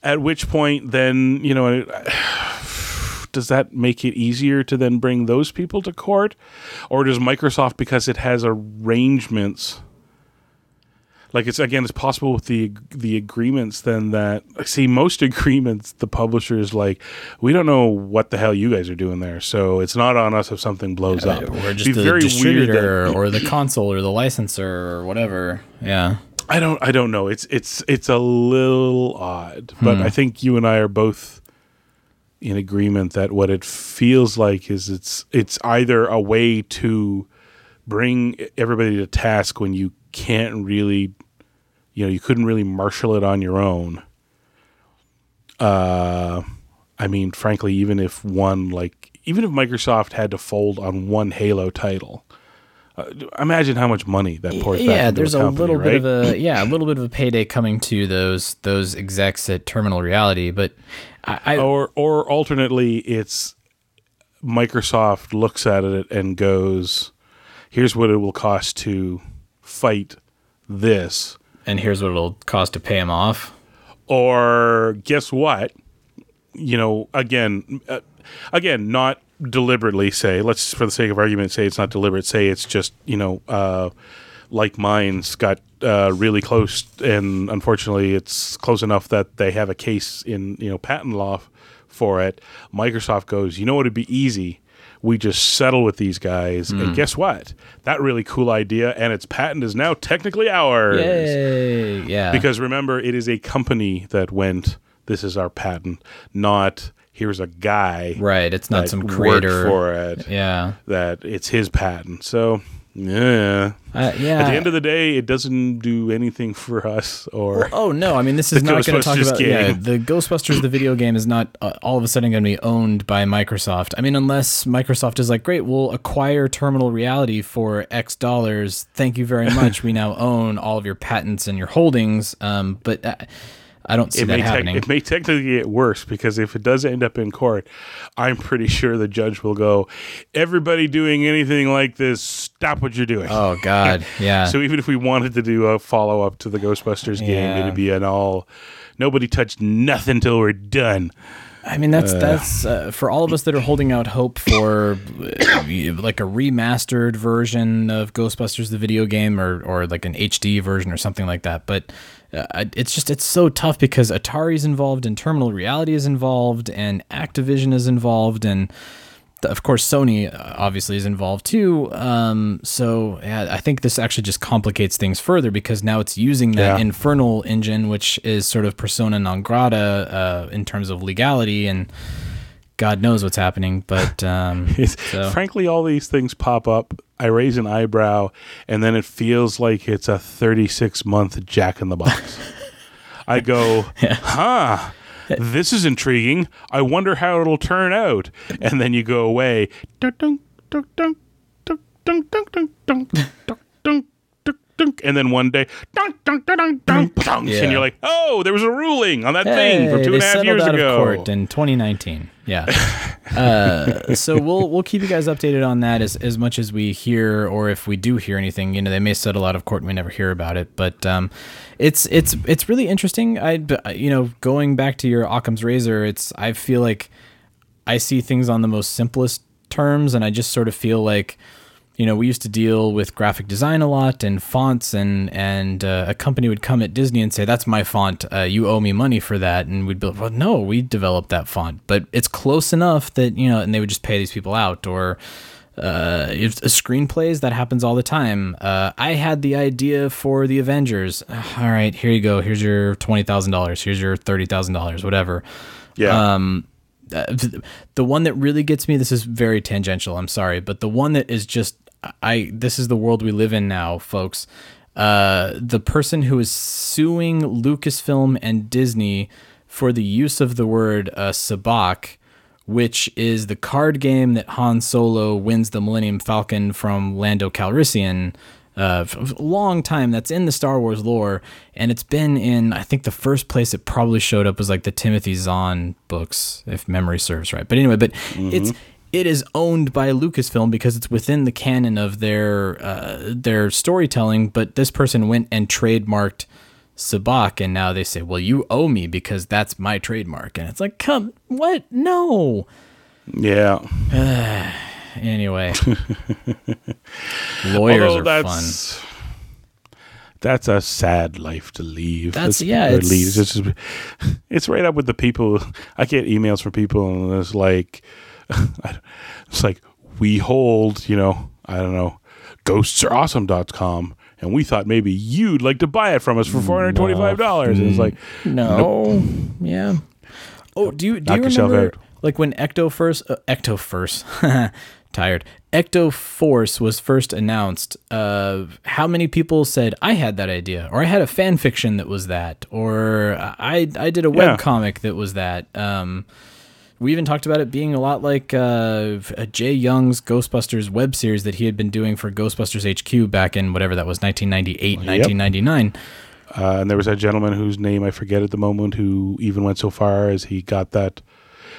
At which point, then you know, does that make it easier to then bring those people to court, or does Microsoft because it has arrangements? Like it's again, it's possible with the the agreements. Then that see most agreements, the publisher is like, we don't know what the hell you guys are doing there, so it's not on us if something blows up. Or just Be the very weird distributor that- or the console or the licensor or whatever. Yeah. I don't I don't know. It's it's it's a little odd, but hmm. I think you and I are both in agreement that what it feels like is it's it's either a way to bring everybody to task when you can't really you know, you couldn't really marshal it on your own. Uh I mean, frankly, even if one like even if Microsoft had to fold on one Halo title, uh, imagine how much money that pours back yeah, there's a, company, little right? bit of a yeah, a little bit of a payday coming to those those execs at Terminal Reality, but I, I or or alternately it's Microsoft looks at it and goes, "Here's what it will cost to fight this," and here's what it'll cost to pay him off. or guess what? You know, again, uh, again, not deliberately say. Let's, for the sake of argument, say it's not deliberate. Say it's just you know, uh, like mine's got uh, really close, and unfortunately, it's close enough that they have a case in you know patent law for it. Microsoft goes, you know what? It'd be easy. We just settle with these guys, and guess what? That really cool idea, and its patent is now technically ours. Yay! Yeah, Because remember, it is a company that went, this is our patent, not here's a guy right. It's not some creator for it, Yeah, that it's his patent. So, yeah. uh, yeah. At the end of the day, it doesn't do anything for us or. Oh no! I mean, this is not going to talk about. Yeah, the Ghostbusters, the video game, is not uh, all of a sudden going to be owned by Microsoft. I mean, unless Microsoft is like, great, we'll acquire Terminal Reality for X dollars. Thank you very much. we now own all of your patents and your holdings. Um, but uh, I don't see It that may, tec- happening. it may technically get worse because if it does end up in court, I'm pretty sure the judge will go, everybody doing anything like this, stop what you're doing. oh God, yeah. So even if we wanted to do a follow up to the Ghostbusters game, Yeah. it'd be an all nobody touched nothing till we're done. I mean, that's that's uh, for all of us that are holding out hope for uh, like a remastered version of Ghostbusters the video game, or or like an HD version or something like that. But uh, it's just it's so tough because Atari's involved, and Terminal Reality is involved, and Activision is involved, and of course Sony uh, obviously is involved too. Um, so yeah, I think this actually just complicates things further because now it's using that Yeah. Infernal engine, which is sort of persona non grata uh, in terms of legality, and God knows what's happening. But um, so- Frankly, all these things pop up. I raise an eyebrow, and then it feels like it's a 36 month Jack in the Box. I go, yeah. huh. This is intriguing. I wonder how it'll turn out. And then you go away. and then one day, yeah. and you're like, oh, there was a ruling on that hey, thing from two and a half years ago. in 2019. Yeah. uh, so we'll we'll keep you guys updated on that as as much as we hear, or if we do hear anything. You know, they may settle out of court and we never hear about it. But um, it's it's it's really interesting. I you know going back to your Occam's razor, it's I feel like I see things on the most simplest terms, and I just sort of feel like, you know, we used to deal with graphic design a lot and fonts, and and uh, a company would come at Disney and say, "That's my font. Uh, you owe me money for that," and we'd be, like, "Well, no, we developed that font, but it's close enough that you know," and they would just pay these people out or. Uh, if a screenplays that happens all the time. Uh, I had the idea for the Avengers. All right, here you go. Here's your twenty thousand dollars. Here's your thirty thousand dollars. Whatever Yeah. um uh, the one that really gets me this is very tangential i'm sorry but the one that is just i this is the world we live in now folks uh the person who is suing lucasfilm and disney for the use of the word uh, sabacc which is the card game that Han Solo wins the Millennium Falcon from Lando Calrissian. Uh, f- long time that's in the Star Wars lore, and it's been in. I think the first place it probably showed up was like the Timothy Zahn books, if memory serves right. But anyway, but it's it is owned by Lucasfilm because it's within the canon of their uh, their storytelling. But this person went and trademarked Sabacc, and now they say, "Well, you owe me because that's my trademark." And it's like, come, what? No. Yeah. Anyway, lawyers Although are that's fun. that's a sad life to leave. That's- Let's- yeah, it's-. It's, just, it's right up with the people. I get emails from people, and it's like, it's like we hold, you know, I don't know, ghostsAreAwesome.com, and we thought maybe you'd like to buy it from us for four hundred twenty-five dollars. And it's like, No. Yeah. Oh, do you do Knock you remember like when Ecto first uh, Ecto first tired Ecto Force was first announced? Uh, how many people said I had that idea, or I had a fan fiction that was that, or I I did a web Yeah. comic that was that. Um, we even talked about it being a lot like uh, a Jay Young's Ghostbusters web series that he had been doing for Ghostbusters HQ back in whatever that was 1998, 1999. uh, and there was that gentleman whose name I forget at the moment, who even went so far as he got that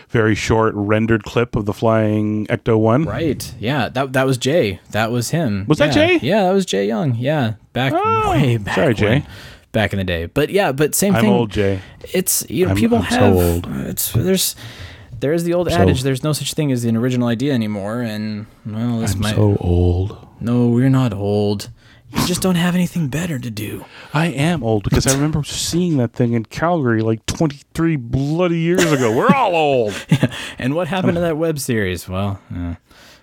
very short rendered clip of the flying Ecto One. Right. Yeah. That that was Jay. That was him. Was that Yeah. Jay? Yeah, that was Jay Young. Yeah. Back Oh, way back. sorry, when. Jay. Back in the day. But yeah, but same thing. I'm thing. old, Jay. It's you know I'm- people I'm so have old. it's there's there's the old So- adage there's no such thing as an original idea anymore and well this I'm might so old. no we're not old you just don't have anything better to do I am old because I remember seeing that thing in Calgary like 23 bloody years ago. We're all old. and what happened to that web series well uh,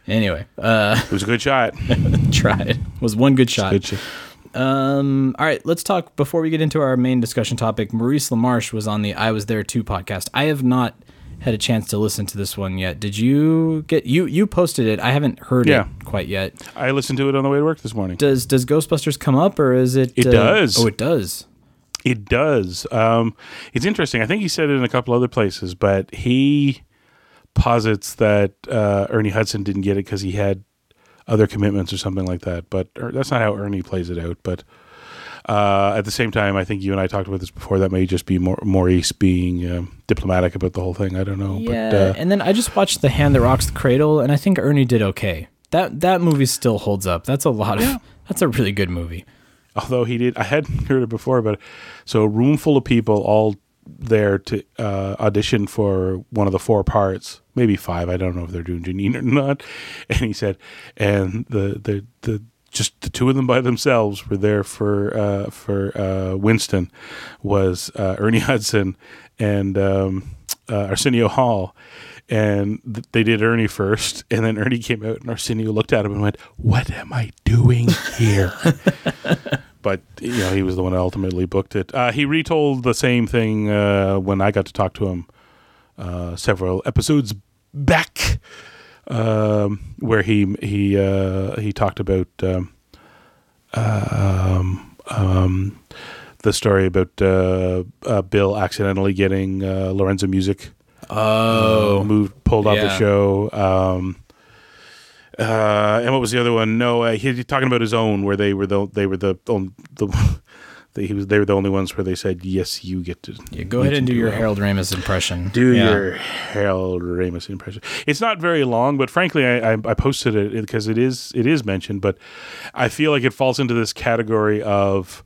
anyway uh It was a good shot. try it was one good shot Good shot. Um, all right, let's talk before we get into our main discussion topic. Maurice LaMarche was on the I Was There Too podcast. I have not had a chance to listen to this one yet. Did you get you you posted it? I haven't heard Yeah. it quite yet. I listened to it on the way to work this morning. Does does Ghostbusters come up or is it It uh, does. Oh, it does. It does. Um, it's interesting. I think he said it in a couple other places, but he posits that uh, Ernie Hudson didn't get it because he had other commitments or something like that. But er, that's not how Ernie plays it out. But uh, at the same time, I think you and I talked about this before. That may just be Mau- Maurice being um, diplomatic about the whole thing. I don't know. Yeah, But uh, and then I just watched The Hand That Rocks the Cradle, and I think Ernie did okay. That that movie still holds up. That's a lot of. Yeah. That's a really good movie. although he did, I hadn't heard it before. But so a room full of people all there to uh, audition for one of the four parts, maybe five. I don't know if they're doing Janine or not. And he said, and the the the just the two of them by themselves were there for uh, for uh, Winston was uh, Ernie Hudson and um, uh, Arsenio Hall. And th- they did Ernie first, and then Ernie came out, and Arsenio looked at him and went, "What am I doing here?" but you know he was the one that ultimately booked it. Uh, he retold the same thing uh, when I got to talk to him several episodes back, um, where he he uh, he talked about um, um, um, the story about uh, uh, Bill accidentally getting uh, Lorenzo Music Oh, moved pulled off the show. Um, uh, and what was the other one? No, uh, he, he's talking about his own, where they were the they were the on- the. They, he was, they were the only ones where they said, "Yes, you get to." yeah, go ahead and do your it." Harold Ramis impression. Do Yeah. your Harold Ramis impression. It's not very long, but frankly, I, I, I posted it because it is it is mentioned, but I feel like it falls into this category of,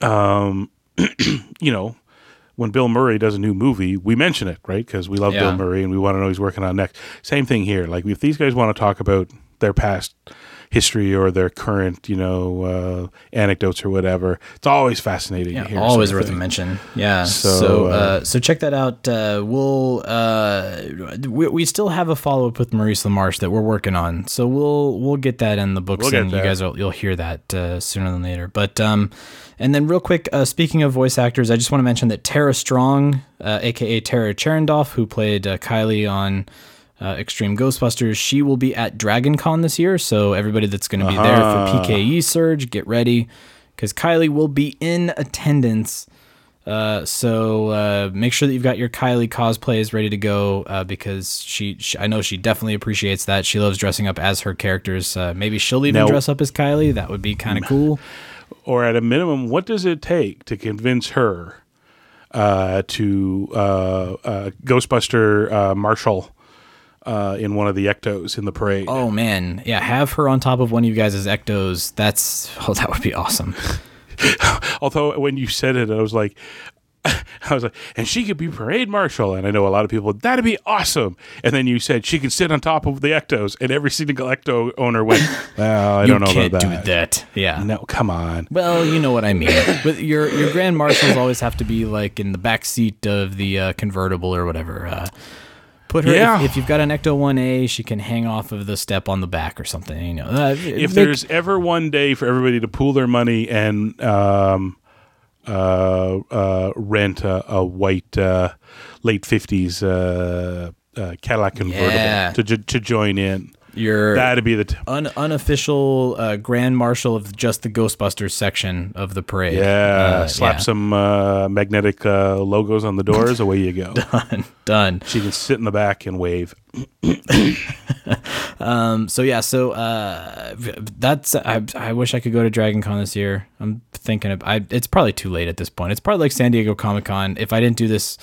um, you know, when Bill Murray does a new movie, we mention it, right? Because we love Yeah. Bill Murray and we want to know he's working on next. Same thing here. Like if these guys want to talk about their past history or their current, you know, uh, anecdotes or whatever, it's always fascinating. Yeah, to hear always worth a mention. Yeah. So So, uh, uh, so check that out. Uh, we'll uh, we, we still have a follow up with Maurice LaMarche that we're working on. So we'll we'll get that in the books, We'll and you guys will you'll hear that uh, sooner than later. But um, and then real quick, uh, speaking of voice actors, I just want to mention that Tara Strong, uh, aka Tara Charendoff, who played uh, Kylie on. Uh, Extreme Ghostbusters. She will be at Dragon Con this year, so everybody that's going to be there for PKE Surge, get ready because Kylie will be in attendance. Uh, so uh, make sure that you've got your Kylie cosplays ready to go uh, because she, she, I know she definitely appreciates that. She loves dressing up as her characters. Uh, maybe she'll even Now- dress up as Kylie. That would be kind of cool. or at a minimum, what does it take to convince her uh, to uh, uh, Ghostbuster uh, Marshall uh, in one of the ectos in the parade. Oh man, yeah, have her on top of one of you guys' ectos. That's oh, that would be awesome. Although when you said it, I was like, I was like, and she could be parade marshal. And I know a lot of people, that'd be awesome. And then you said she could sit on top of the ectos, and every single ecto owner went, well, I don't know can't about do that. that. Yeah. No, come on. Well, you know what I mean. But your your grand marshals always have to be like in the back seat of the uh, convertible or whatever. Uh, put her Yeah. if, if you've got an Ecto One A, she can hang off of the step on the back or something. You know, uh, If there's ever one day for everybody to pool their money and um, uh, uh, rent a, a white uh, late 50s uh, uh, Cadillac convertible Yeah. to, to join in, your that'd be the. T- un- unofficial uh, grand marshal of just the Ghostbusters section of the parade. yeah, Uh, slap yeah. some uh, magnetic uh, logos on the doors. away you go. done. Done. She can sit in the back and wave. Um, so yeah, so uh, that's I, I wish I could go to Dragon Con this year. I'm thinking of I it's probably too late at this point. It's probably like San Diego Comic Con. If I didn't do this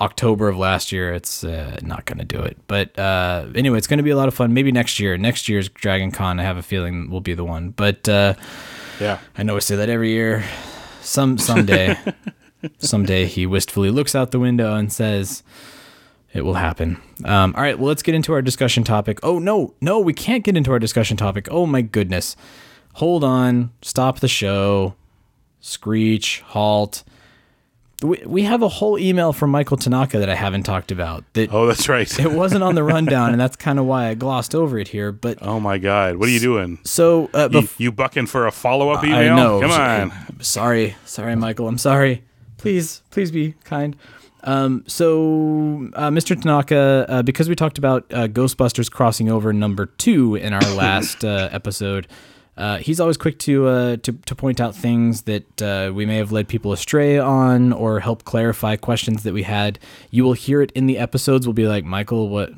October of last year, it's uh, not going to do it. But uh, anyway, it's going to be a lot of fun. Maybe next year. Next year's Dragon Con, I have a feeling will be the one. But uh, Yeah. I know I say that every year. Some someday, someday he wistfully looks out the window and says, "It will happen." Um, all right, well, let's get into our discussion topic. Oh no, no, we can't get into our discussion topic. Oh my goodness, hold on, stop the show, screech, halt. We, we have a whole email from Michael Tanaka that I haven't talked about. That Oh, that's right. it wasn't on the rundown, and that's kind of why I glossed over it here. But oh my God, what are you doing? so, uh, You, bef- you bucking for a follow up email? I know. Come on. I, Sorry, sorry, Michael. I'm sorry. Please, please be kind. Um, so, uh, Mr. Tanaka, uh, because we talked about uh, Ghostbusters crossing over number two in our last uh, episode, uh, he's always quick to, uh, to to point out things that uh, we may have led people astray on, or help clarify questions that we had. You will hear it in the episodes. We'll be like, Michael, what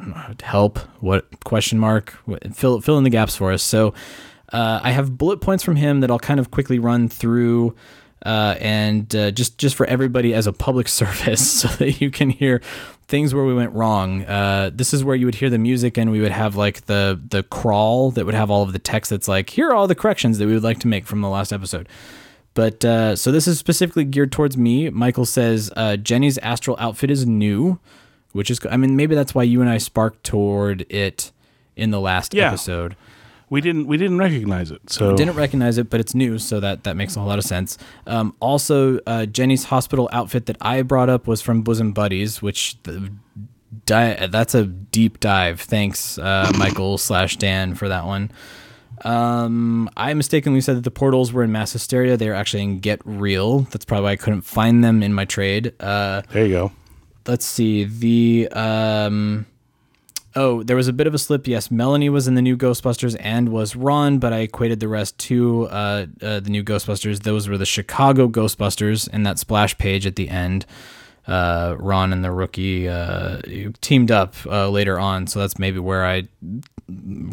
help? What question mark? What, fill fill in the gaps for us. So. Uh, I have bullet points from him that I'll kind of quickly run through, uh, and uh, just just for everybody as a public service, so that you can hear things where we went wrong. Uh, this is where you would hear the music, and we would have like the the crawl that would have all of the text that's like, here are all the corrections that we would like to make from the last episode. But uh, so this is specifically geared towards me. Michael says uh, Jenny's astral outfit is new, which is I mean maybe that's why you and I sparked toward it in the last Yeah. episode. We didn't we didn't recognize it. So Didn't recognize it, but it's new, so that that makes a whole lot of sense. Um, also, uh, Jenny's hospital outfit that I brought up was from Bosom Buddies, which the, di- that's a deep dive. Thanks, uh, Michael slash Dan for that one. Um, I mistakenly said that the portals were in Mass Hysteria. They are actually in Get Real. That's probably why I couldn't find them in my trade. Uh, there you go. let's see the um oh there was a bit of a slip. Yes melanie was in the new ghostbusters and was ron but i equated the rest to uh, uh the new ghostbusters. Those were the chicago ghostbusters in that splash page at the end. Uh ron and the rookie uh teamed up uh later on so that's maybe where i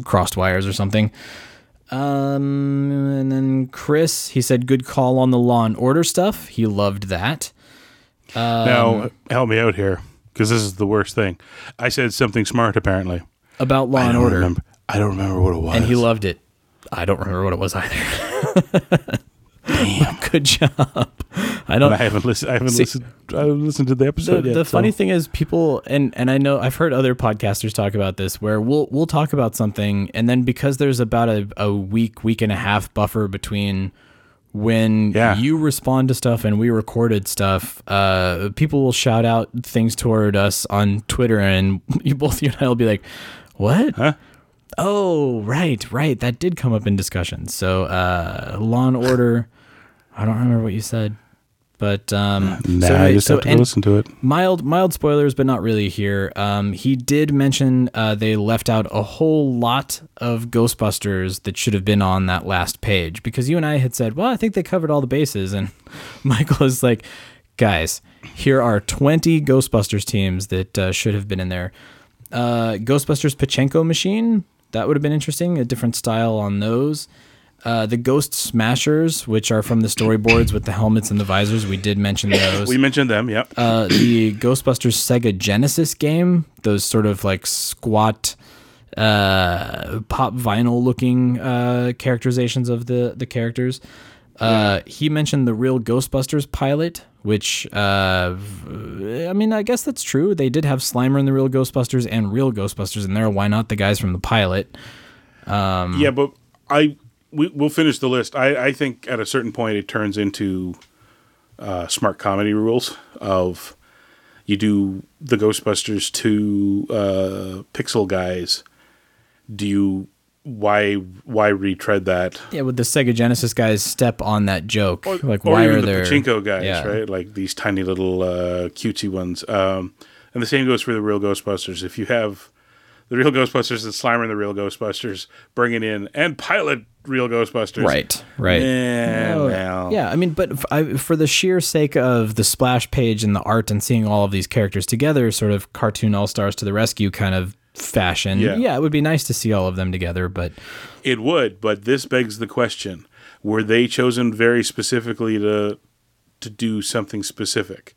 crossed wires or something. Um and then chris he said good call on the law and order stuff. He loved that. Um, now help me out here because this is the worst thing. I said something smart apparently. about law and order remember. I don't remember what it was. and he loved it. I don't remember what it was either. Damn, good job. I don't. I haven't listened. I haven't See- listened. I haven't listened to the The, episode yet. the so- funny thing is, people and and I know I've heard other podcasters talk about this, where we'll we'll talk about something, and then because there's about a, a week, week and a half buffer between when Yeah. you respond to stuff and we recorded stuff, uh, people will shout out things toward us on Twitter, and you both you and I will be like, "What? Huh? Oh, right, right. That did come up in discussion. So, uh, Law and Order. I don't remember what you said, but um, Nah, so I just so have to listen to it. Mild, mild spoilers, but not really here. Um, he did mention uh, they left out a whole lot of Ghostbusters that should have been on that last page because you and I had said, well, I think they covered all the bases, and Michael is like, guys, here are 20 Ghostbusters teams that uh, should have been in there. Uh, Ghostbusters Pachinko machine, that would have been interesting, a different style on those. Uh, the Ghost Smashers, which are from the storyboards with the helmets and the visors, we did mention those. We mentioned them. Yep. uh, the Ghostbusters Sega Genesis game, those sort of like squat uh, pop vinyl looking uh, characterizations of the the characters. Uh, he mentioned the real Ghostbusters pilot, which uh, I mean, I guess that's true. They did have Slimer in the real Ghostbusters and real Ghostbusters in there. Why not the guys from the pilot? yeah, but I we, we'll finish the list. I, I think at a certain point it turns into uh, smart comedy rules of you do the Ghostbusters two uh, pixel guys. Do you why why retread that? Yeah, would the Sega Genesis guys step on that joke? Or, like, or why are the there pachinko guys, Yeah. right? Like these tiny little uh, cutesy ones. Um, and the same goes for the real Ghostbusters. If you have the real Ghostbusters and Slimer and the real Ghostbusters, bring it in and pilot real Ghostbusters. Right, right. Yeah, Oh, well, Yeah, I mean, but f I for the sheer sake of the splash page and the art and seeing all of these characters together, sort of cartoon all stars to the rescue kind of fashion. Yeah. Yeah. it would be nice to see all of them together, but It would, but this begs the question: Were they chosen very specifically to to do something specific?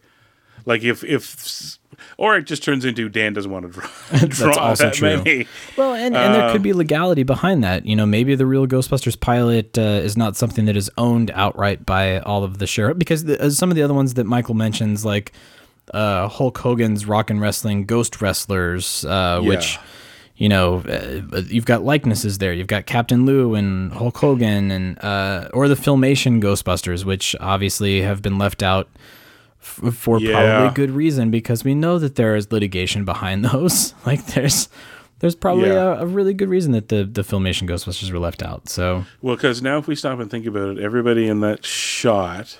Like if if, or it just turns into Dan doesn't want to draw, draw also that true. many. well, and, and there Um, could be legality behind that. You know, maybe the real Ghostbusters pilot uh, is not something that is owned outright by all of the share because the, uh, some of the other ones that Michael mentions, like uh, Hulk Hogan's Rock and Wrestling Ghost Wrestlers, uh, which. You know, uh, you've got likenesses there. You've got Captain Lou and Hulk Hogan, and uh, or the Filmation Ghostbusters, which obviously have been left out f- for Yeah. probably good reason because we know that there is litigation behind those. like there's there's probably Yeah. a, a really good reason that the the Filmation Ghostbusters were left out. So Well, because now if we stop and think about it, everybody in that shot,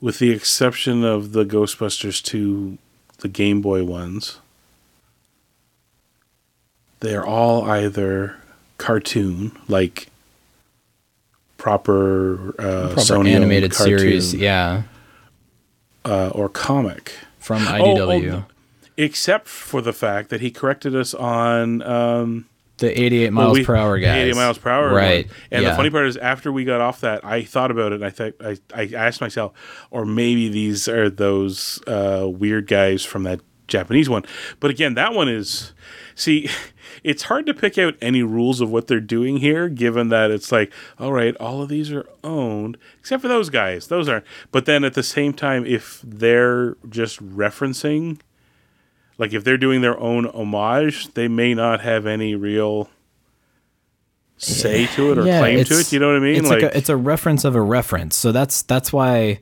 with the exception of the Ghostbusters 2, the Game Boy ones, they're all either cartoon, like proper, uh, proper Sony animated cartoon, series, yeah, uh, or comic. from Oh, IDW. oh, except for the fact that he corrected us on um, the 88 Well, miles we- per hour guys. 80 miles per hour. one. Right. And yeah. the funny part is, after we got off that, I thought about it. And I thought I, I asked myself, or maybe these are those uh, weird guys from that Japanese one. But again, that one is. See, it's hard to pick out any rules of what they're doing here, given that it's like, all right, all of these are owned, except for those guys. Those aren't. But then at the same time, if they're just referencing, like if they're doing their own homage, they may not have any real say to it or Yeah, claim to it. You know what I mean? It's like, a, it's a reference of a reference. So that's that's why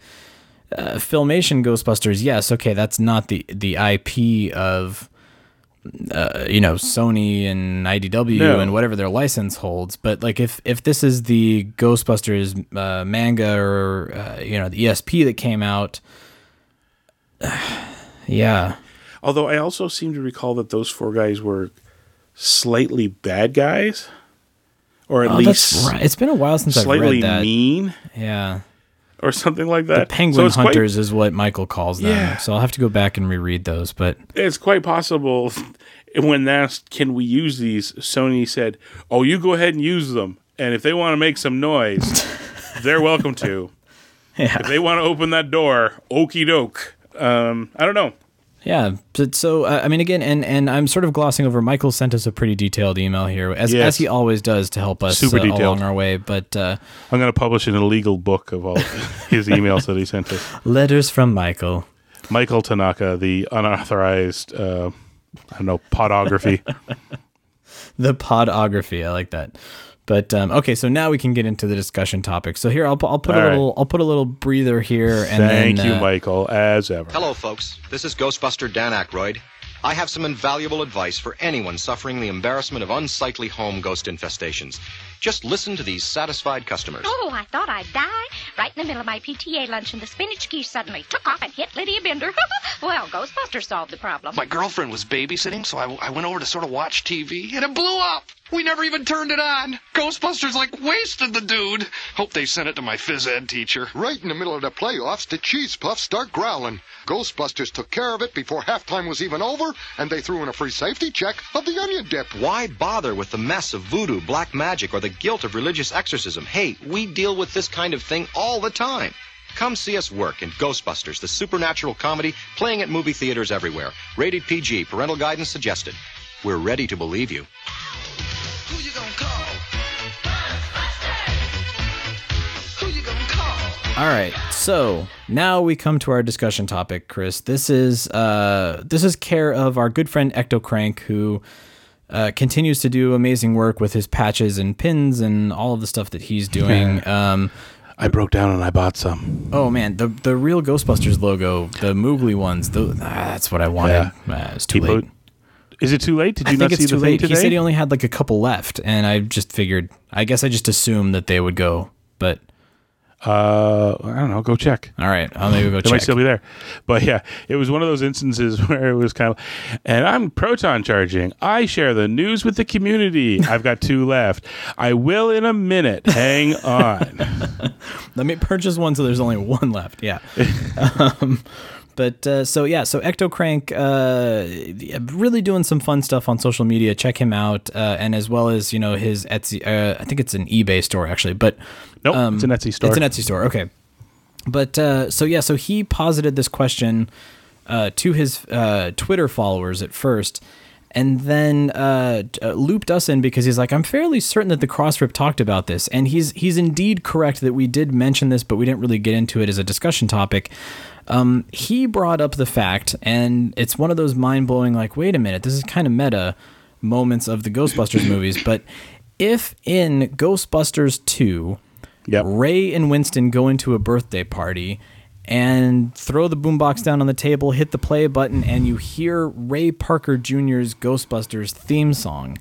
uh, Filmation Ghostbusters. Yes, okay, that's not the the IP of uh, you know Sony and IDW No. and whatever their license holds. But like if if this is the Ghostbusters uh, manga or uh, you know the ESP that came out. Yeah, Although I also seem to recall that those four guys were slightly bad guys, or at oh, least right. It's been a while since I've slightly read that. mean Yeah, or something like that. the. Penguin So it's quite- Hunters is what Michael calls them. Yeah. So I'll have to go back and reread those. But it's quite possible when asked, "Can we use these?" Sony said, "Oh, you go ahead and use them, and if they want to make some noise, they're welcome to. yeah, If they want to open that door, okey doke." Um, I don't know. Yeah. But so uh, I mean, again, and and I'm sort of glossing over. Michael sent us a pretty detailed email here, as Yes. as he always does to help us Super uh, detailed. along our way. But uh, I'm going to publish an illegal book of all his emails that he sent us. letters from Michael. Michael Tanaka, the unauthorized, uh, I don't know, podography. The podography. I like that. But um, okay, so now we can get into the discussion topic. So here, I'll, I'll put All a right. little, I'll put a little breather here, and Thank then you, uh, Michael, as ever. Hello, folks. This is Ghostbuster Dan Aykroyd. I have some invaluable advice for anyone suffering the embarrassment of unsightly home ghost infestations. Just listen to these satisfied customers. Oh, I thought I'd die. Right in the middle of my PTA luncheon, the spinach quiche suddenly took off and hit Lydia Bender. well, Ghostbuster solved the problem. My girlfriend was babysitting, so I, I went over to sort of watch TV, and it blew up. We never even turned it on. Ghostbusters like wasted the dude. Hope they sent it to my phys ed teacher. Right in the middle of the playoffs, the cheese puffs start growling. Ghostbusters took care of it before halftime was even over, and they threw in a free safety check of the onion dip. Why bother with the mess of voodoo, black magic, or the guilt of religious exorcism. Hey, we deal with this kind of thing all the time. Come see us work in Ghostbusters, the supernatural comedy playing at movie theaters everywhere. Rated PG, parental guidance suggested. We're ready to believe you. All right, so now we come to our discussion topic, Chris. This is uh, this is care of our good friend Ecto Crank, who uh, continues to do amazing work with his patches and pins and all of the stuff that he's doing. Um, I broke down and I bought some. oh man, the the real Ghostbusters logo, the Moogly ones, the, ah, that's what I wanted. Yeah. Uh, it's too He late. put- Is it too late? Did I you think not see it's the too thing late. today? He said he only had like a couple left, and I just figured. I guess I just assumed that they would go, but Uh, I don't know. Go check. all right, I'll maybe go check. They might still be there. But yeah, it was one of those instances where it was kind of, and I'm proton charging. I share the news with the community. I've got two left. I will in a minute. Hang on. Let me purchase one so there's only one left. Yeah. um, but uh, so yeah, so Ecto Crank, uh, really doing some fun stuff on social media. Check him out, uh, and as well as you know his Etsy. Uh, I think it's an eBay store actually, but Nope, um, it's an Etsy store. It's an Etsy store. Okay. But uh, so yeah, so he posited this question uh, to his uh, Twitter followers at first, and then looped us in because he's like, I'm fairly certain that the Crossrip talked about this, and he's he's indeed correct that we did mention this, but we didn't really get into it as a discussion topic. Um, he brought up the fact, and it's one of those mind blowing, like, wait a minute, this is kind of meta moments of the Ghostbusters movies, but if in Ghostbusters 2, Ray and Winston go into a birthday party and throw the boombox down on the table, hit the play button, and you hear Ray Parker Jr.'s Ghostbusters theme song.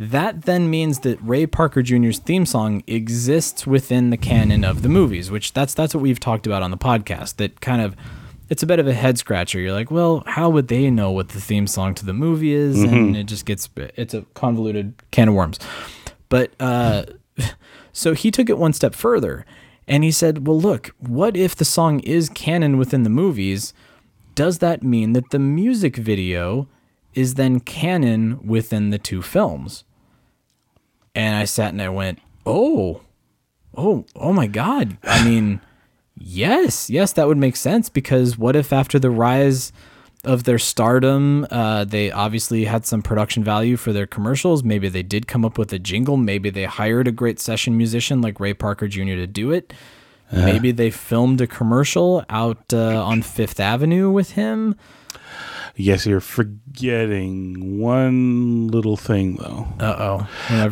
That then means that Ray Parker Jr.'s theme song exists within the canon of the movies, which that's that's what we've talked about on the podcast. That kind of it's a bit of a head scratcher. You're like, well, how would they know what the theme song to the movie is? And Mhm. it just gets it's a convoluted can of worms. But uh, so he took it one step further and he said, well, look, what if the song is canon within the movies? Does that mean that the music video is then canon within the two films? And I sat and I went, oh, oh, oh my God. I mean, yes, yes, that would make sense because what if after the rise of their stardom, uh, they obviously had some production value for their commercials. Maybe they did come up with a jingle. Maybe they hired a great session musician like Ray Parker Jr. to do it. Uh-huh. Maybe they filmed a commercial out uh, on Fifth Avenue with him. Yes, you're forgetting one little thing though. Uh oh.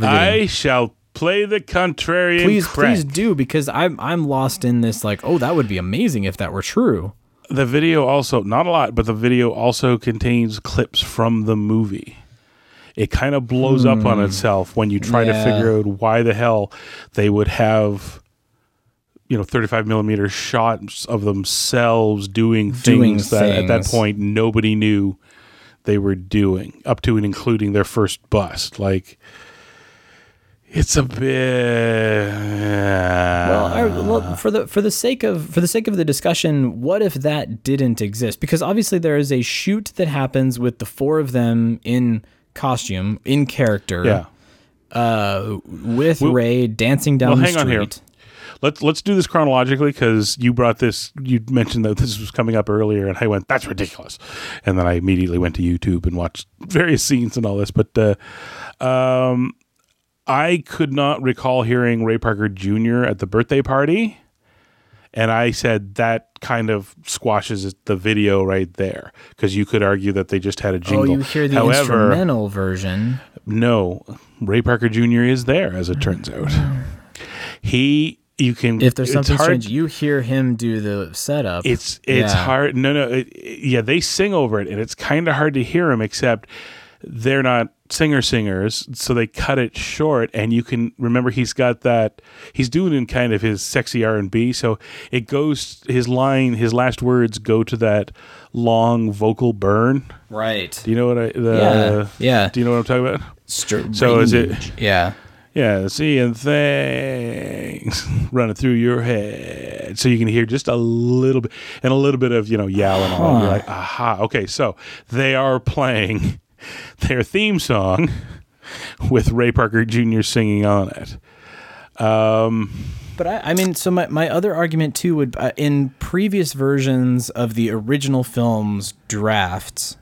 I shall play the contrarian. Please, crack. please do because I'm I'm lost in this. Like, oh, that would be amazing if that were true. The video also, not a lot, but the video also contains clips from the movie. It kind of blows up on Hmm. itself when you try Yeah. to figure out why the hell they would have, you know, 35 millimeter shots of themselves doing things Doing that at that point nobody knew they were doing, up to and including their first bust. Like, it's a bit. Well, I, well, for the for the sake of for the sake of the discussion, what if that didn't exist? Because obviously there is a shoot that happens with the four of them in costume, in character. Yeah. Uh, with Well- Ray dancing down well, the hang street. on here. Let's let's do this chronologically because you brought this. You mentioned that this was coming up earlier, and I went, "That's ridiculous," and then I immediately went to YouTube and watched various scenes and all this. But uh, um, I could not recall hearing Ray Parker Jr. at the birthday party, and I said that kind of squashes the video right there because you could argue that they just had a jingle. Oh, you hear the However, instrumental version. no, Ray Parker Jr. is there, as it turns out. He, you can. If there's something hard, strange, you hear him do the setup. It's it's Yeah. hard. No, no. It, yeah, they sing over it, and it's kind of hard to hear them. Except they're not singer singers, so they cut it short. And you can remember he's got that. He's doing in kind of his sexy R and B. So it goes. His line, his last words go to that long vocal burn. Right. Do you know what I? The, Yeah, yeah. Do you know what I'm talking about? Strange. So is it? Yeah. Yeah, seeing things running through your head, so you can hear just a little bit and a little bit of you know yowling on. You're Huh. like, aha, okay. So they are playing their theme song with Ray Parker Jr. singing on it. Um, But I, I mean, so my, my other argument too would uh, in previous versions of the original film's drafts,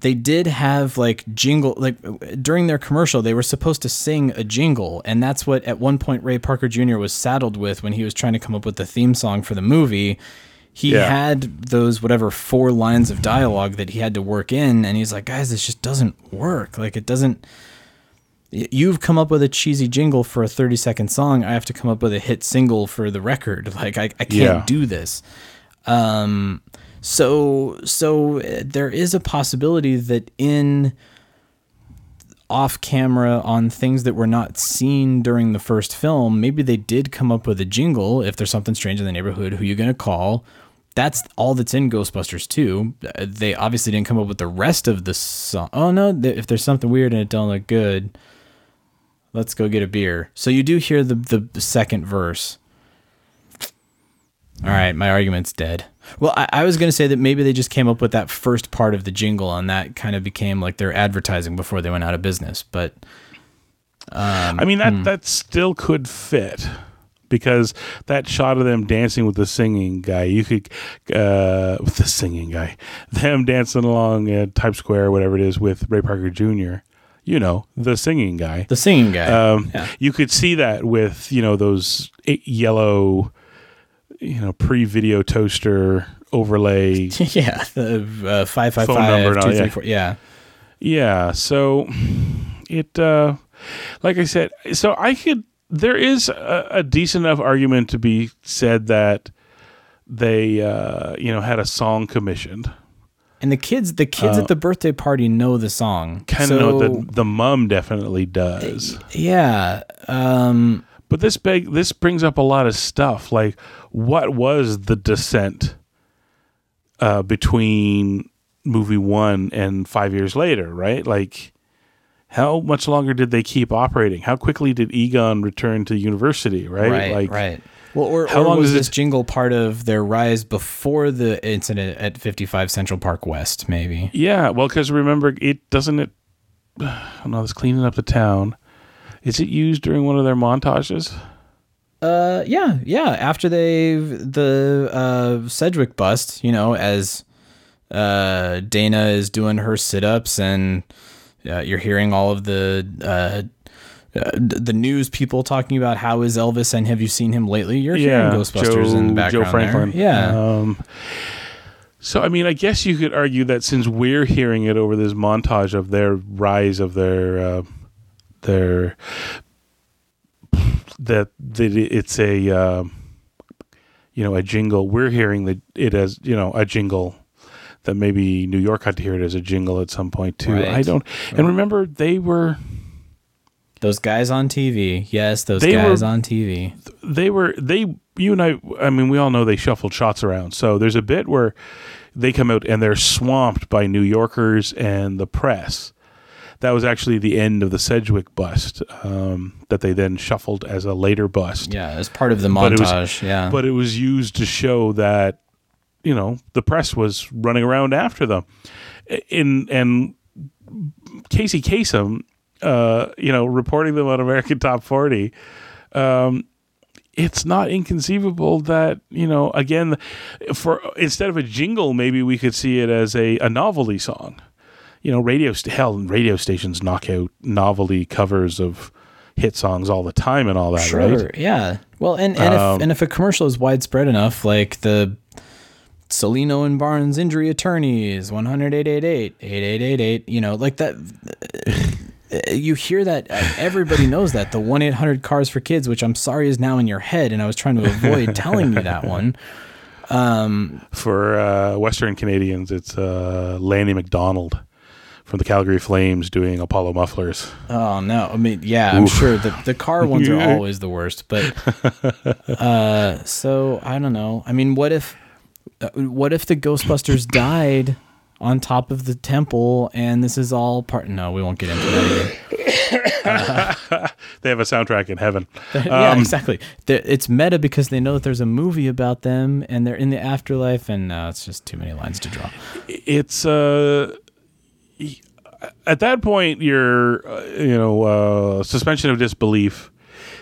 they did have like jingle like during their commercial they were supposed to sing a jingle and that's what at one point Ray Parker Jr. was saddled with when he was trying to come up with the theme song for the movie. He Yeah. had those whatever four lines of dialogue that he had to work in and he's like, "Guys, this just doesn't work. Like it doesn't You've come up with a cheesy jingle for a 30 second song. I have to come up with a hit single for the record. Like I, I can't Yeah. do this. Um, so so uh, there is a possibility that in off camera on things that were not seen during the first film, maybe they did come up with a jingle. If there's something strange in the neighborhood, who you gonna call? That's all that's in Ghostbusters 2. Uh, They obviously didn't come up with the rest of the song. Oh no, if there's something weird and it don't look good, let's go get a beer. So you do hear the the second verse. All right, my argument's dead. Well, I, I was going to say that maybe they just came up with that first part of the jingle, and that kind of became like their advertising before they went out of business. But um, I mean that hmm. that still could fit because that shot of them dancing with the singing guy, you could uh, with the singing guy, them dancing along at Times Square, or whatever it is, with Ray Parker Jr. You know, the singing guy. the singing guy. Um, yeah. You could see that with you know those eight yellow, you know, pre-video toaster overlay. yeah, the uh, five five Phone number and all, three yeah. four. Yeah, Yeah, so it uh like I said, so I could there is a, a decent enough argument to be said that they uh you know had a song commissioned. and the kids, the kids Uh, at the birthday party know the song. Kind of so, know that the mum definitely does. Yeah. Um, But this big this brings up a lot of stuff like what was the descent uh between movie 1 and 5 years later, right? Like how much longer did they keep operating? How quickly did Egon return to university, right? right, like right. Well, or, how or long was does it- this jingle part of their rise before the incident at 55 Central Park West? Maybe. Yeah, well cuz remember it doesn't it oh no, it's cleaning up the town. Is it used during one of their montages? Uh, yeah, yeah. After they've the uh Sedgewick bust, you know, as uh Dana is doing her sit ups and uh, you're hearing all of the uh. Uh, the news people talking about how is Elvis and have you seen him lately? You're hearing Ghostbusters in the background. Joe Franklin. There. Yeah. Um, so I mean, I guess you could argue that since we're hearing it over this montage of their rise of their their that that it's a um you know a jingle. We're hearing that it as you know a jingle that maybe New York had to hear it as a jingle at some point too. Right. I don't. And remember, they were Those guys on TV. Yes, those guys were- on TV. they were they you and I I mean we all know they shuffled shots around. So there's a bit where they come out and they're swamped by New Yorkers and the press. That was actually the end of the Sedgewick bust um, that they then shuffled as a later bust. Yeah, as part of the But was- montage. yeah. But it was used to show that you know the press was running around after them. In and Casey Kasem, uh, you know, reporting them on American Top 40, um, it's not inconceivable that you know again for instead of a jingle maybe we could see it as a, a novelty song you know radio st- hell radio stations knock out novelty covers of hit songs all the time and all that Sure. right Yeah. Well, and and, Um, if, and if a commercial is widespread enough, like the Cellino and Barnes injury attorneys, 100 888 8888, you know, like that. uh, You hear that. uh, Everybody knows that. The 1 800 Cars for Kids, which I'm sorry is now in your head. And I was trying to avoid telling you that one. Um, for uh, western canadians it's uh, lanny mcdonald from the calgary flames doing apollo mufflers Oh no! I mean, yeah, I'm Oof. sure the the car ones are always the worst. But uh, so I don't know. I mean, what if uh, what if the Ghostbusters died on top of the temple, and this is all part? No, we won't get into that again. they have a soundtrack in heaven yeah, Um, exactly. They're- It's meta because they know that there's a movie about them, and they're in the afterlife, and no, it's just too many lines to draw. it's uh at that point your uh, you know uh, suspension of disbelief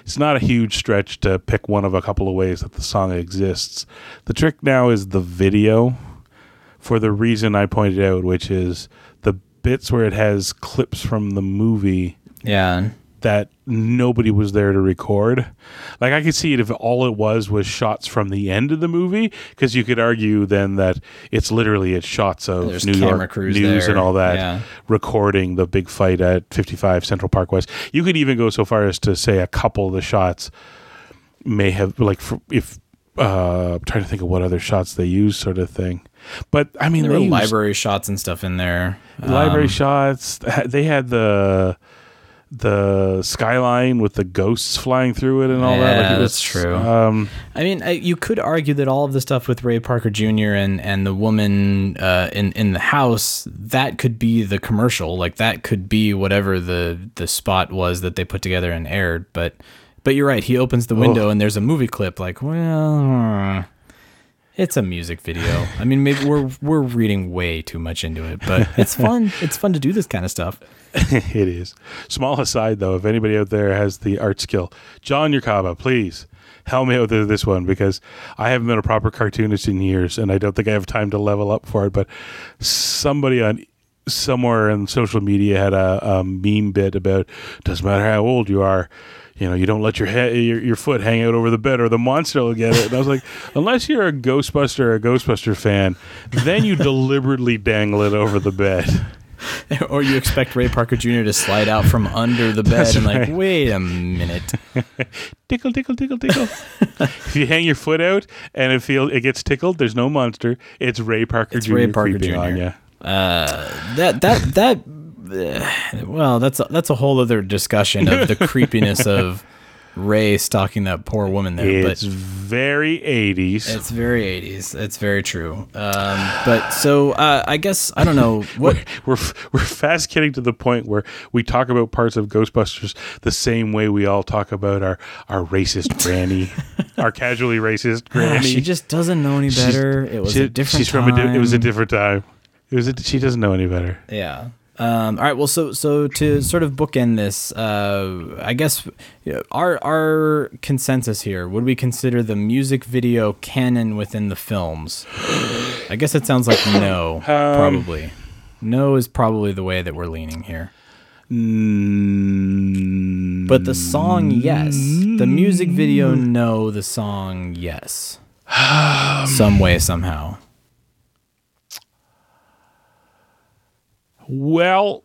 it's not a huge stretch to pick one of a couple of ways that the song exists. The trick now is the video for the reason I pointed out, which is the bits where it has clips from the movie Yeah. That nobody was there to record. Like I could see it if all it was was shots from the end of the movie, because you could argue then that it's literally it's shots of There's New York crews news there, and all that yeah. recording the big fight at 55 Central Park West. You could even go so far as to say a couple of the shots may have like if uh I'm trying to think of what other shots they use sort of thing. But I mean There were used- library shots and stuff in there. library Um, shots. They had the the skyline with the ghosts flying through it and all that. Like, that's true. Um, I mean, I, you could argue that all of the stuff with Ray Parker Jr. and and the woman uh, in in the house that could be the commercial, like that could be whatever the the spot was that they put together and aired. But but you're right. He opens the window and there's a movie clip. Like, well, it's a music video. I mean, maybe we're we're reading way too much into it, but it's fun. it's fun to do this kind of stuff. it is. Small aside though, if anybody out there has the art skill, John Yerkaba, please help me out with this one because I haven't been a proper cartoonist in years, and I don't think I have time to level up for it. But somebody on somewhere in social media had a, a meme bit about doesn't matter how old you are. You know, you don't let your head, your, your foot hang out over the bed, or the monster will get it. And I was like, unless you're a Ghostbuster or a Ghostbuster fan, then you deliberately dangle it over the bed. or you expect Ray Parker Jr. to slide out from under the bed That's and like, right. wait a minute. tickle, tickle, tickle, tickle. if you hang your foot out and it feel it gets tickled, there's no monster. It's Ray Parker It's Jr. Ray Parker Jr. on you. Uh, that that that. uh, well, that's a, that's a whole other discussion of the creepiness of Ray stalking that poor woman there. It's but very 80s. It's very 80s. It's very true. Um, but so uh, I guess I don't know what we're we're fast getting to the point where we talk about parts of Ghostbusters the same way we all talk about our our racist granny, our casually racist granny. she just doesn't know any She's- better. it was she- a different She's from a di- it was a time. different time. It was a, she doesn't know any better. Yeah. Um, all right. Well, so so to sort of bookend this, uh, I guess you know, our our consensus here would we consider the music video canon within the films? I guess it sounds like no, Um, probably. No is probably the way that we're leaning here. But the song, yes. The music video, no. The song, yes. Some way, somehow. Well,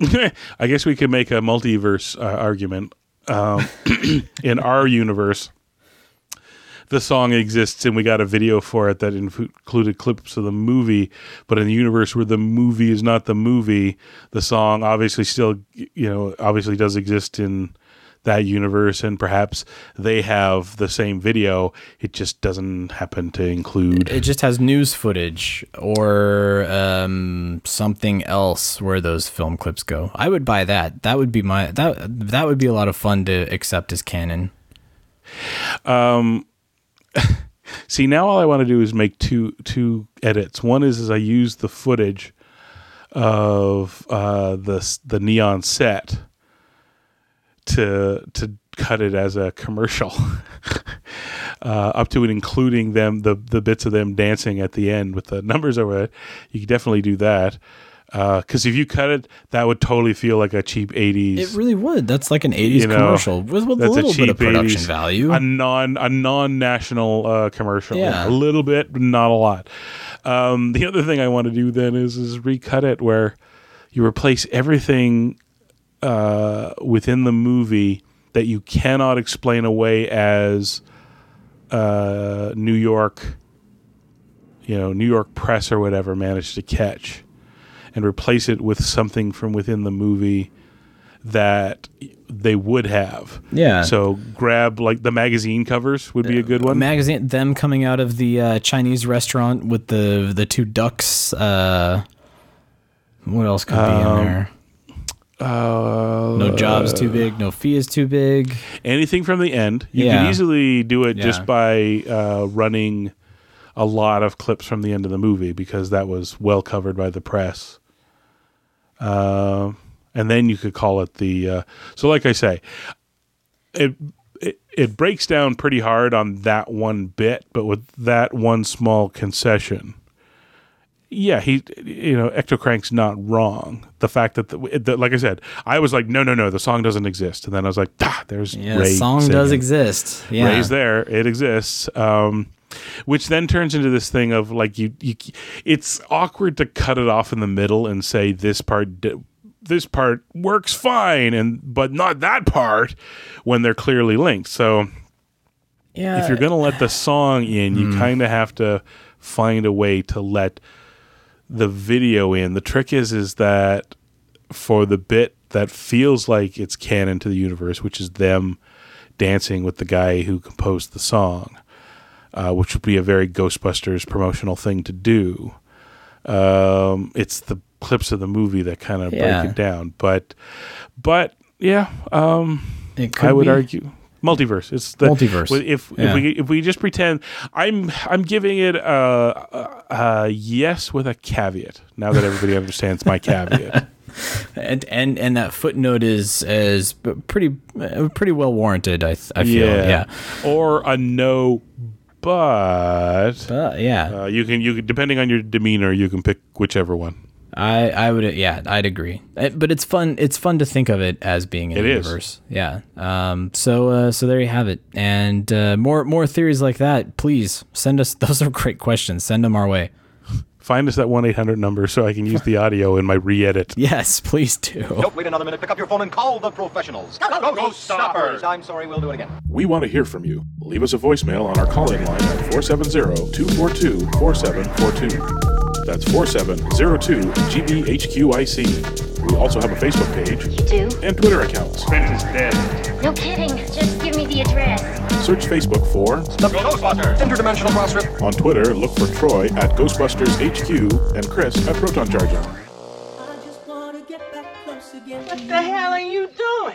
I guess we could make a multiverse uh, argument. Um, in our universe, the song exists and we got a video for it that included clips of the movie. But in the universe where the movie is not the movie, the song obviously still, you know, obviously does exist in that universe and perhaps they have the same video it just doesn't happen to include It just has news footage or um, something else where those film clips go. I would buy that. That would be my that that would be a lot of fun to accept as canon. Um, see, now all I want to do is make two two edits. One is, is I use the footage of uh, the the neon set to to cut it as a commercial, uh, up to and including them the the bits of them dancing at the end with the numbers over it. You could definitely do that. Because if you cut it, that would totally feel like a cheap '80s. It really would. That's like an 80s you know, commercial with, with a little bit of production 80s value. A non a non national uh, commercial. Yeah. a little bit, but not a lot. Um, the other thing I want to do then is is recut it where you replace everything uh, within the movie that you cannot explain away as uh, New York, you know, New York press or whatever managed to catch, and replace it with something from within the movie that they would have. Yeah. So grab like the magazine covers would be a good one. Magazine them coming out of the uh, Chinese restaurant with the the two ducks. Uh, what else could be Um, in there? Uh, No job's too big. No fee is too big. anything from the end. You Yeah. could easily do it Yeah. just by uh, running a lot of clips from the end of the movie because that was well covered by the press. Uh, and then you could call it the. Uh, so, like I say, it, it it breaks down pretty hard on that one bit, but with that one small concession. Yeah, he, you know, Ectocrank's not wrong. The fact that, the, the, like I said, I was like, no, no, no, the song doesn't exist, and then I was like, ah, there's Yeah, Ray the song singing. does exist. Yeah. Ray's there, it exists. Um, which then turns into this thing of like you, you, it's awkward to cut it off in the middle and say this part, di- this part works fine, and but not that part when they're clearly linked. So Yeah. if you're gonna let the song in, you Hmm. kind of have to find a way to let the video in. The trick is is that for the bit that feels like it's canon to the universe, which is them dancing with the guy who composed the song, uh, which would be a very Ghostbusters promotional thing to do. Um, it's the clips of the movie that kind of Yeah. break it down, but but yeah, um, It could I would be. argue multiverse. It's the Multiverse. If Yeah. if we if we just pretend, I'm I'm giving it a, a, a yes with a caveat. Now that everybody understands my caveat. and and and that footnote is is pretty uh, pretty well warranted. I I feel yeah. Or a no, but But yeah, uh, you can you can depending on your demeanor, you can pick whichever one. I I would yeah I'd agree. Uh, But it's fun it's fun to think of it as being an It is. universe. Yeah. Um. So uh, so there you have it. And uh, more more theories like that. Please send us. Those are great questions. Send them our way. Find us that one eight hundred number so I can use the audio in my re-edit. Yes, please do. Don't wait another minute. Pick up your phone and call the professionals. Ghost Stoppers. I'm sorry, we'll do it again. We want to hear from you. Leave us a voicemail on our call-in line at 470-242-4742. That's 4702-GBHQIC. We also have a Facebook page You do? and Twitter accounts. Spence is dead. No kidding. Just give me the address. Search Facebook for The Ghostbusters. Interdimensional cross rip. on Twitter, look for Troy at Ghostbusters HQ and Chris at Proton Jar Jar. What the hell are you doing?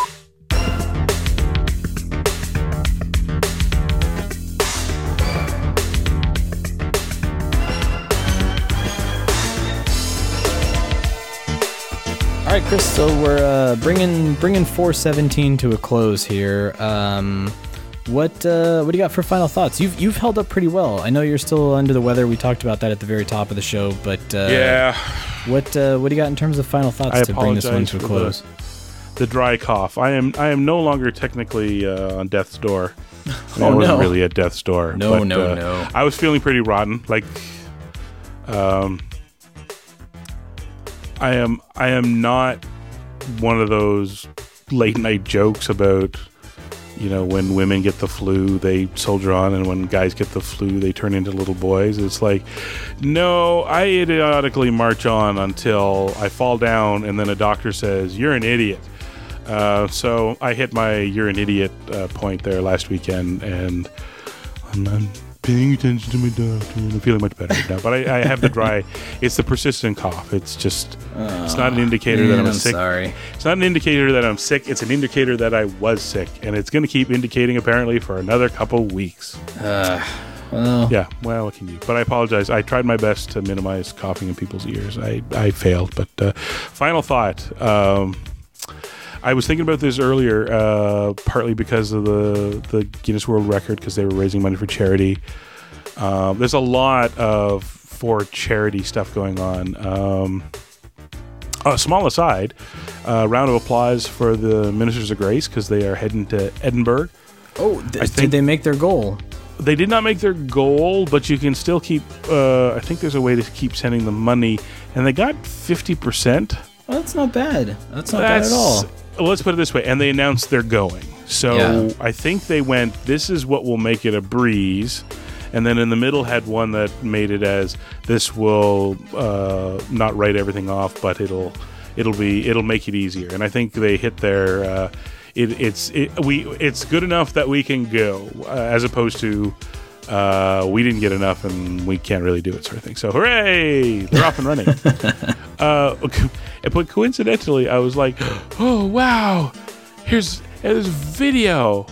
All right, Chris. So we're uh, bringing bringing 417 to a close here. Um, what uh, what do you got for final thoughts? You've you've held up pretty well. I know you're still under the weather. We talked about that at the very top of the show, but uh, Yeah. What uh, what do you got in terms of final thoughts I to bring this one to a close? The, the dry cough. I am I am no longer technically uh, on death's door. I, mean, I Oh, wasn't no. really at death's door. No, but, no, uh, no. I was feeling pretty rotten. Like, um, I am I am not one of those late night jokes about you know when women get the flu they soldier on and when guys get the flu they turn into little boys. It's like no i idiotically march on until i fall down and then a doctor says you're an idiot. Uh, so i hit my you're an idiot uh, point there last weekend and I'm, I'm paying attention to my doctor and i'm feeling much better now but I, I have the dry it's the persistent cough it's just it's not an indicator that i'm, a I'm sick sorry. it's not an indicator that I'm sick. It's an indicator that I was sick, and it's going to keep indicating apparently for another couple weeks. Uh, well, Yeah, well, what can you? But I apologize. I tried my best to minimize coughing in people's ears. I, I failed. But uh, final thought. Um, I was thinking about this earlier, uh, partly because of the the Guinness World Record, because they were raising money for charity. Um, there's a lot of for charity stuff going on. Um, a small aside, uh, round of applause for the Ministers of Grace because they are heading to Edinburgh. Oh, th- did they make their goal? They did not make their goal, but you can still keep. Uh, I think there's a way to keep sending the money, and they got fifty percent. Well, that's not bad. That's not bad at all. Let's put it this way, and they announced they're going. So Yeah. I think they went. This is what will make it a breeze, and then in the middle had one that made it as this will uh, not write everything off, but it'll it'll be it'll make it easier. And I think they hit their. Uh, it, it's it, we it's good enough that we can go, uh, as opposed to uh, we didn't get enough and we can't really do it, sort of thing. So hooray, they're off and running. uh, but coincidentally, I was like, oh wow, here's and there's video.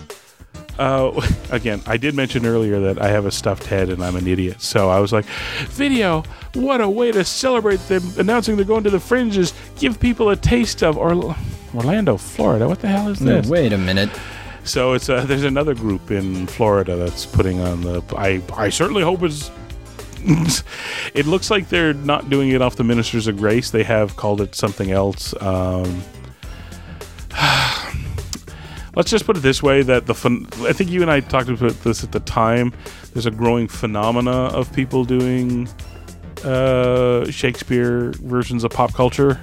Uh, again, I did mention earlier that I have a stuffed head and I'm an idiot. So I was like, video, what a way to celebrate them announcing they're going to the fringes. Give people a taste of or- Orlando, Florida. What the hell is No, this? wait a minute. So it's uh, there's another group in Florida that's putting on the. I I certainly hope it's. it looks like they're not doing it off the Ministers of Grace. They have called it something else. Um, let's just put it this way: that the phen- I think you and I talked about this at the time. There's a growing phenomena of people doing uh, Shakespeare versions of pop culture.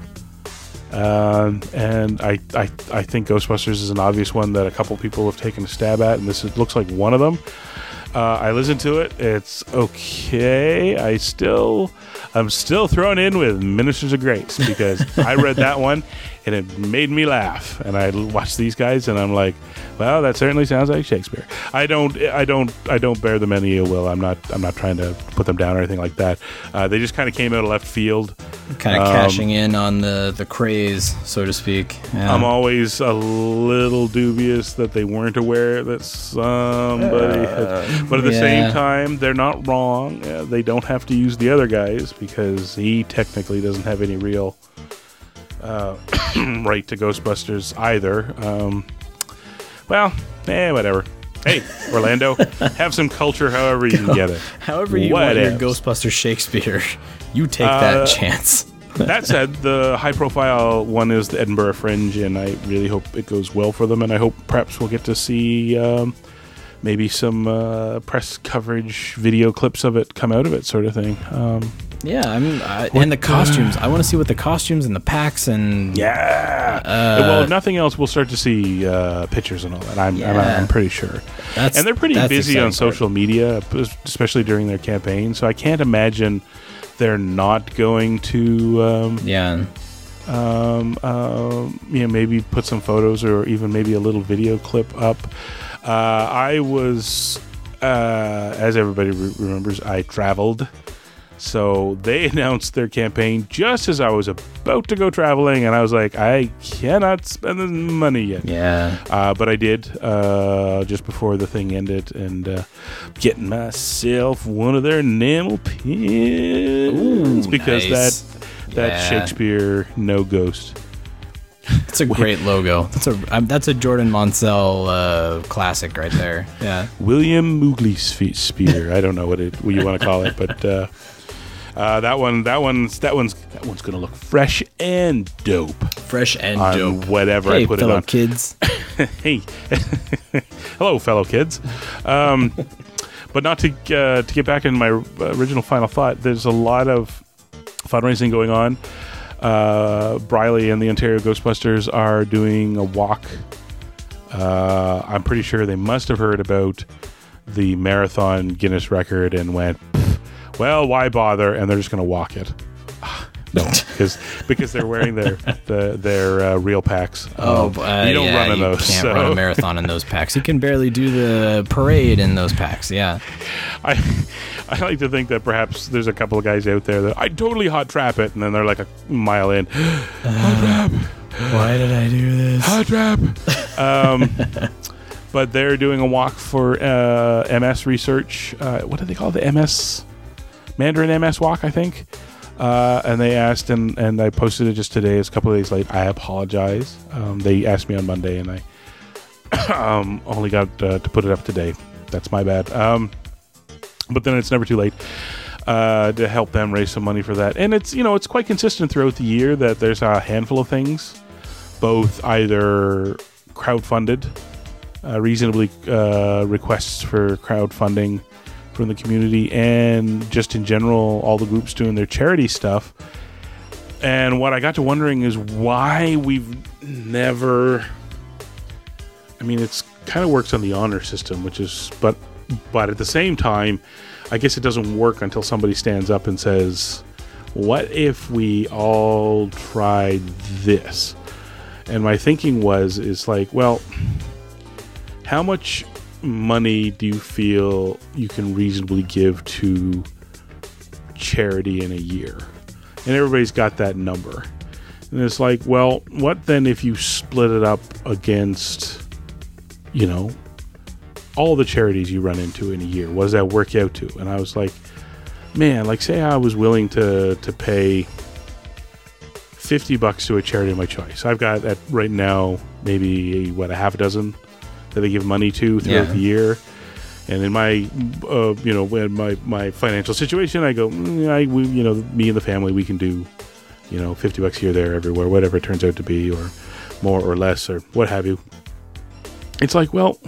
Um, and I, I, I think Ghostbusters is an obvious one that a couple people have taken a stab at, and this is, looks like one of them. Uh, I listened to it. It's okay. I still, I'm still thrown in with Ministers of Grace because I read that one and it made me laugh. And I watched these guys and I'm like, well, that certainly sounds like Shakespeare. I don't, I don't, I don't bear them any ill will. I'm not, I'm not trying to put them down or anything like that. Uh, they just kind of came out of left field. Kind of Um, cashing in on the the craze, so to speak. Yeah. I'm always a little dubious that they weren't aware that somebody, had, but at the yeah. same time, they're not wrong. Uh, they don't have to use the other guys because he technically doesn't have any real uh, right to Ghostbusters either. Um, well, eh, whatever. Hey, Orlando, have some culture however you can get it. However you want your. Ghostbuster Shakespeare, you take Uh, that chance. that said, the high profile one is the Edinburgh Fringe, and I really hope it goes well for them. And I hope perhaps we'll get to see um, maybe some uh, press coverage, video clips of it come out of it, sort of thing. Um, Yeah, I'm, I, and the costumes. I want to see what the costumes and the packs and yeah. Uh, well, if nothing else, we'll start to see uh, pictures and all that. I'm, I'm, Yeah. I'm pretty sure. That's- and they're pretty busy on exciting part. social media, especially during their campaign. So I can't imagine they're not going to. Um, yeah. um, um, you know, maybe put some photos or even maybe a little video clip up. Uh, I was, uh, as everybody re- remembers, I traveled. So they announced their campaign just as I was about to go traveling, and I was like, I cannot spend the money yet. Yeah. Uh, but I did uh, just before the thing ended, and uh, getting myself one of their enamel pins Ooh, because nice. that that Yeah. Shakespeare no ghost. It's a great logo. That's a um, that's a Jordan Monsell uh, classic right there. Yeah. William Moogly Spear. I don't know what it what you want to call it, but uh, uh, that one that one's that one's that one's gonna look fresh and dope. Fresh and on dope. Whatever Hey, I put it on. kids. hey, hello, fellow kids. Um, but not to uh, to get back in my original final thought. There's a lot of fundraising going on. Uh, Briley and the Ontario Ghostbusters are doing a walk. Uh, I'm pretty sure they must have heard about the marathon Guinness record and went, "Pff, well, why bother? And they're just going to walk it. No, because because they're wearing their the, their uh, real packs. Oh, Um, uh, you don't yeah, run in you those. Can't so- run a marathon in those packs. You can barely do the parade in those packs. Yeah. I I like to think that perhaps there's a couple of guys out there that I totally hot trap it, and then they're like a mile in. hot trap. Why did I do this? Hot trap. um, but they're doing a walk for uh, MS research. Uh, what do they call it? the MS Mandarin MS walk? I think. Uh, and they asked, and, and I posted it just today. It's a couple of days late. I apologize. Um, they asked me on Monday, and I um, only got uh, to put it up today. That's my bad. Um, but then it's never too late uh, to help them raise some money for that. And it's you know it's quite consistent throughout the year that there's a handful of things, both either crowdfunded, uh, reasonably uh, requests for crowdfunding from the community, and just in general, all the groups doing their charity stuff. And what I got to wondering is why we've never. I mean, it's kind of works on the honor system, which is, but, but at the same time, I guess it doesn't work until somebody stands up and says, "What if we all tried this?" And my thinking was, is like, well, how much money do you feel you can reasonably give to charity in a year? And everybody's got that number. And it's like, well, what then if you split it up against you know, all the charities you run into in a year. What does that work out to? And I was like, man, like say I was willing to to pay 50 bucks to a charity of my choice. I've got at right now maybe what a half a dozen that they give money to throughout Yeah. the year. And in my, uh, you know, when my, my financial situation, I go, mm, I, we, you know, me and the family, we can do, you know, 50 bucks here, there, everywhere, whatever it turns out to be, or more or less, or what have you. It's like, well,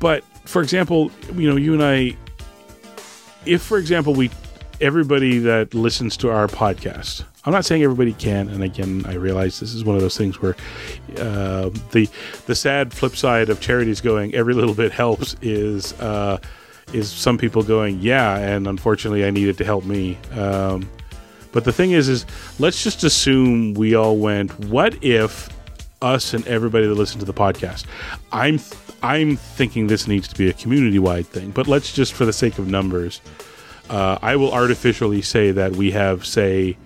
but for example, you know, you and I, if for example, we, everybody that listens to our podcast, I'm not saying everybody can, and again, I realize this is one of those things where uh, the the sad flip side of charities going every little bit helps is uh, is some people going yeah, and unfortunately, I need it to help me. Um, but the thing is, is let's just assume we all went. What if us and everybody that listened to the podcast? I'm I'm thinking this needs to be a community wide thing, but let's just for the sake of numbers, uh, I will artificially say that we have say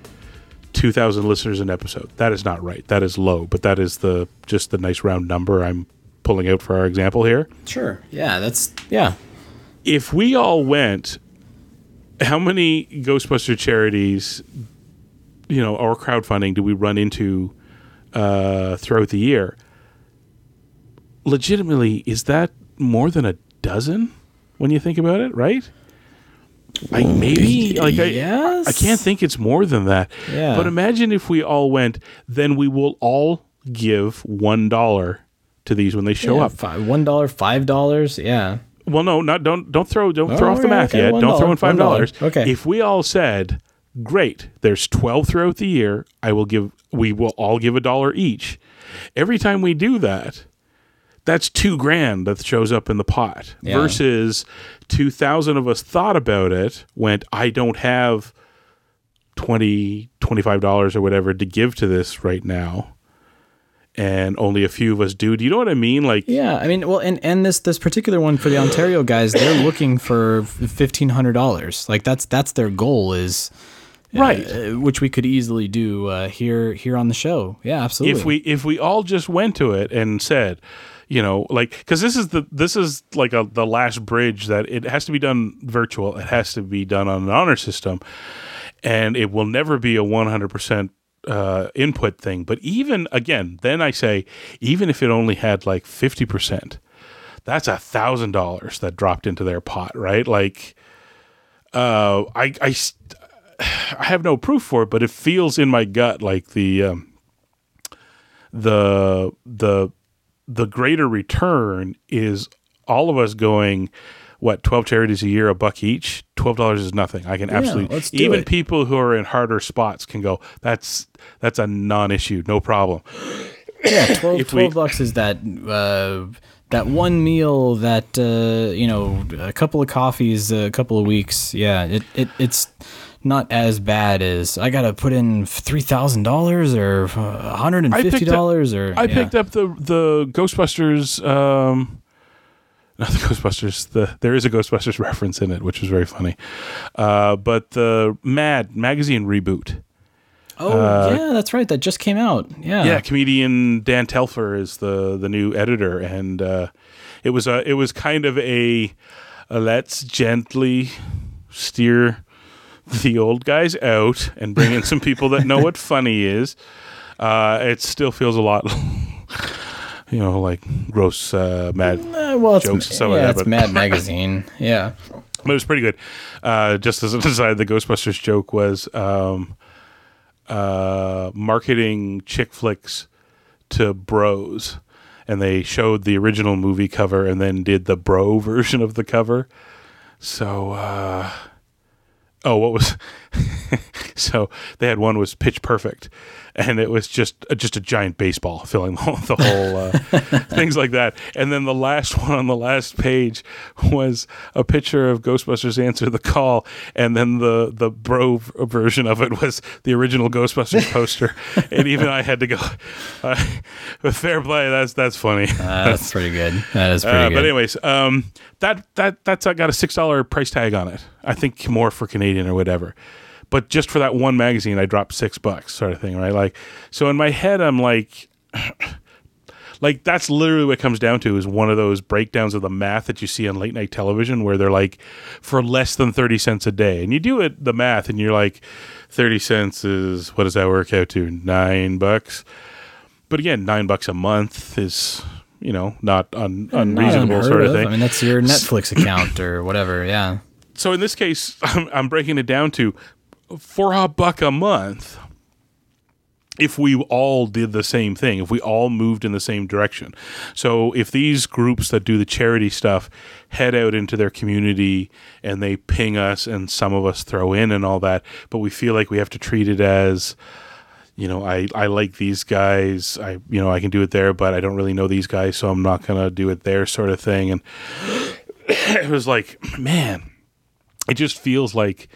2000 listeners an episode. That is not right. That is low, but that is the just the nice round number I'm pulling out for our example here. Sure. Yeah, that's yeah. If we all went how many Ghostbuster charities you know, or crowdfunding do we run into uh, throughout the year? Legitimately, is that more than a dozen when you think about it, right? Like maybe like I, yes. I can't think it's more than that. Yeah. But imagine if we all went, then we will all give one dollar to these when they show Yeah, up. Five, one dollar, five dollars. Yeah. Well, no, not don't don't throw don't Oh, throw off the oh, math okay, yet. one Don't throw in five dollar. dollars. Okay. If we all said, "Great, there's twelve throughout the year," I will give. We will all give a dollar each. Every time we do that, that's two grand that shows up in the pot. Yeah. Versus two thousand of us thought about it, went, "I don't have 20 25 dollars or whatever to give to this right now." And only a few of us do. Do you know what I mean? Like, Yeah, I mean, well, and and this this particular one for the Ontario guys, they're looking for fifteen hundred dollars. Like that's that's their goal is Right. uh, which we could easily do uh, here here on the show. Yeah, absolutely. if we if we all just went to it and said you know like because this is the this is like a the last bridge that it has to be done virtual. It has to be done on an honor system. And it will never be a 100% uh, input thing. But even again then i say even if it only had like 50% that's a thousand dollars that dropped into their pot right? Like uh i i I have no proof for it, but it feels in my gut like the um, the the the greater return is all of us going what 12 charities a year a buck each $12 is nothing i can Yeah, absolutely even it. people who are in harder spots can go that's that's a non-issue no problem yeah, 12, if we- bucks is that uh, that one meal that uh, you know a couple of coffees a couple of weeks. Yeah, it, it it's not as bad as I gotta put in three thousand dollars or one hundred and fifty dollars or I yeah. picked up the the Ghostbusters. Um, not the Ghostbusters. The there is a Ghostbusters reference in it, which was very funny. Uh, but the Mad magazine reboot. Oh uh, yeah, that's right. That just came out. Yeah. Yeah, comedian Dan Telfer is the the new editor, and uh, it was a it was kind of a, a let's gently steer the old guys out and bring in some people that know what funny is. Uh, it still feels a lot, you know, like gross uh, mad Uh, well, jokes and stuff yeah, like that. it's but- Mad Magazine. Yeah. but it was pretty good. Uh, just as an aside, the Ghostbusters joke was um, uh, marketing chick flicks to bros, and they showed the original movie cover and then did the bro version of the cover. So, uh, oh, what was? so they had one was Pitch Perfect, and it was just uh, just a giant baseball filling the whole, the whole uh, things like that. And then the last one on the last page was a picture of Ghostbusters Answer the Call, and then the the bro version of it was the original Ghostbusters poster. and even I had to go, uh, with fair play. That's that's funny. that's pretty good. That is pretty Uh, good. But anyways, um, that that that's uh, got a six dollar price tag on it. I think more for Canadian or whatever. But just for that one magazine, I dropped six bucks, sort of thing, right? Like, so in my head, I'm like, like that's literally what it comes down to is one of those breakdowns of the math that you see on late night television where they're like for less than 30 cents a day and you do it the math and you're like 30 cents is what does that work out to 9 bucks but again 9 bucks a month is you know not un- unreasonable unheard sort of of. thing I mean, that's your Netflix account or whatever. Yeah. so in this case, I'm, I'm breaking it down to for a buck a month. If we all did the same thing, if we all moved in the same direction. So if these groups that do the charity stuff head out into their community and they ping us and some of us throw in and all that, but we feel like we have to treat it as you know, I, I like these guys. I you know, I can do it there, but I don't really know these guys, so I'm not gonna do it there sort of thing. And it was like, man, it just feels like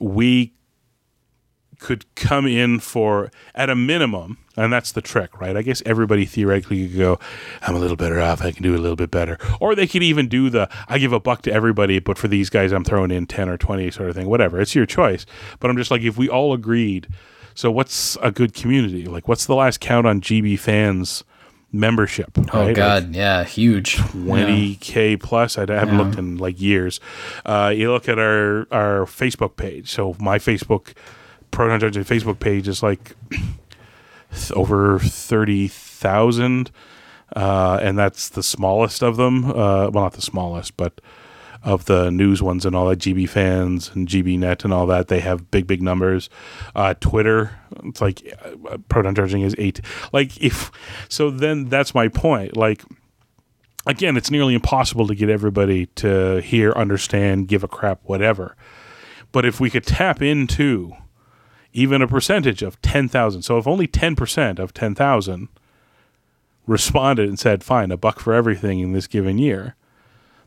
we could come in for at a minimum and that's the trick right i guess everybody theoretically could go i'm a little better off i can do a little bit better or they could even do the i give a buck to everybody but for these guys i'm throwing in 10 or 20 sort of thing whatever it's your choice but i'm just like if we all agreed so what's a good community like what's the last count on gb fans membership Oh right? God, Like, yeah, huge. 20k plus. I haven't Yeah. looked in like years. Uh, you look at our our Facebook page. So my Facebook Proton Charging Facebook page is like over thirty thousand, uh, and that's the smallest of them. Uh, well, not the smallest, but of the news ones and all that. GB fans and GB Net and all that. They have big big numbers. Uh, Twitter, it's like uh, Proton Charging is eight. Like if so, then that's my point. Like again, it's nearly impossible to get everybody to hear, understand, give a crap, whatever. But if we could tap into even a percentage of 10,000, so if only 10% of 10,000 responded and said, fine, a buck for everything in this given year,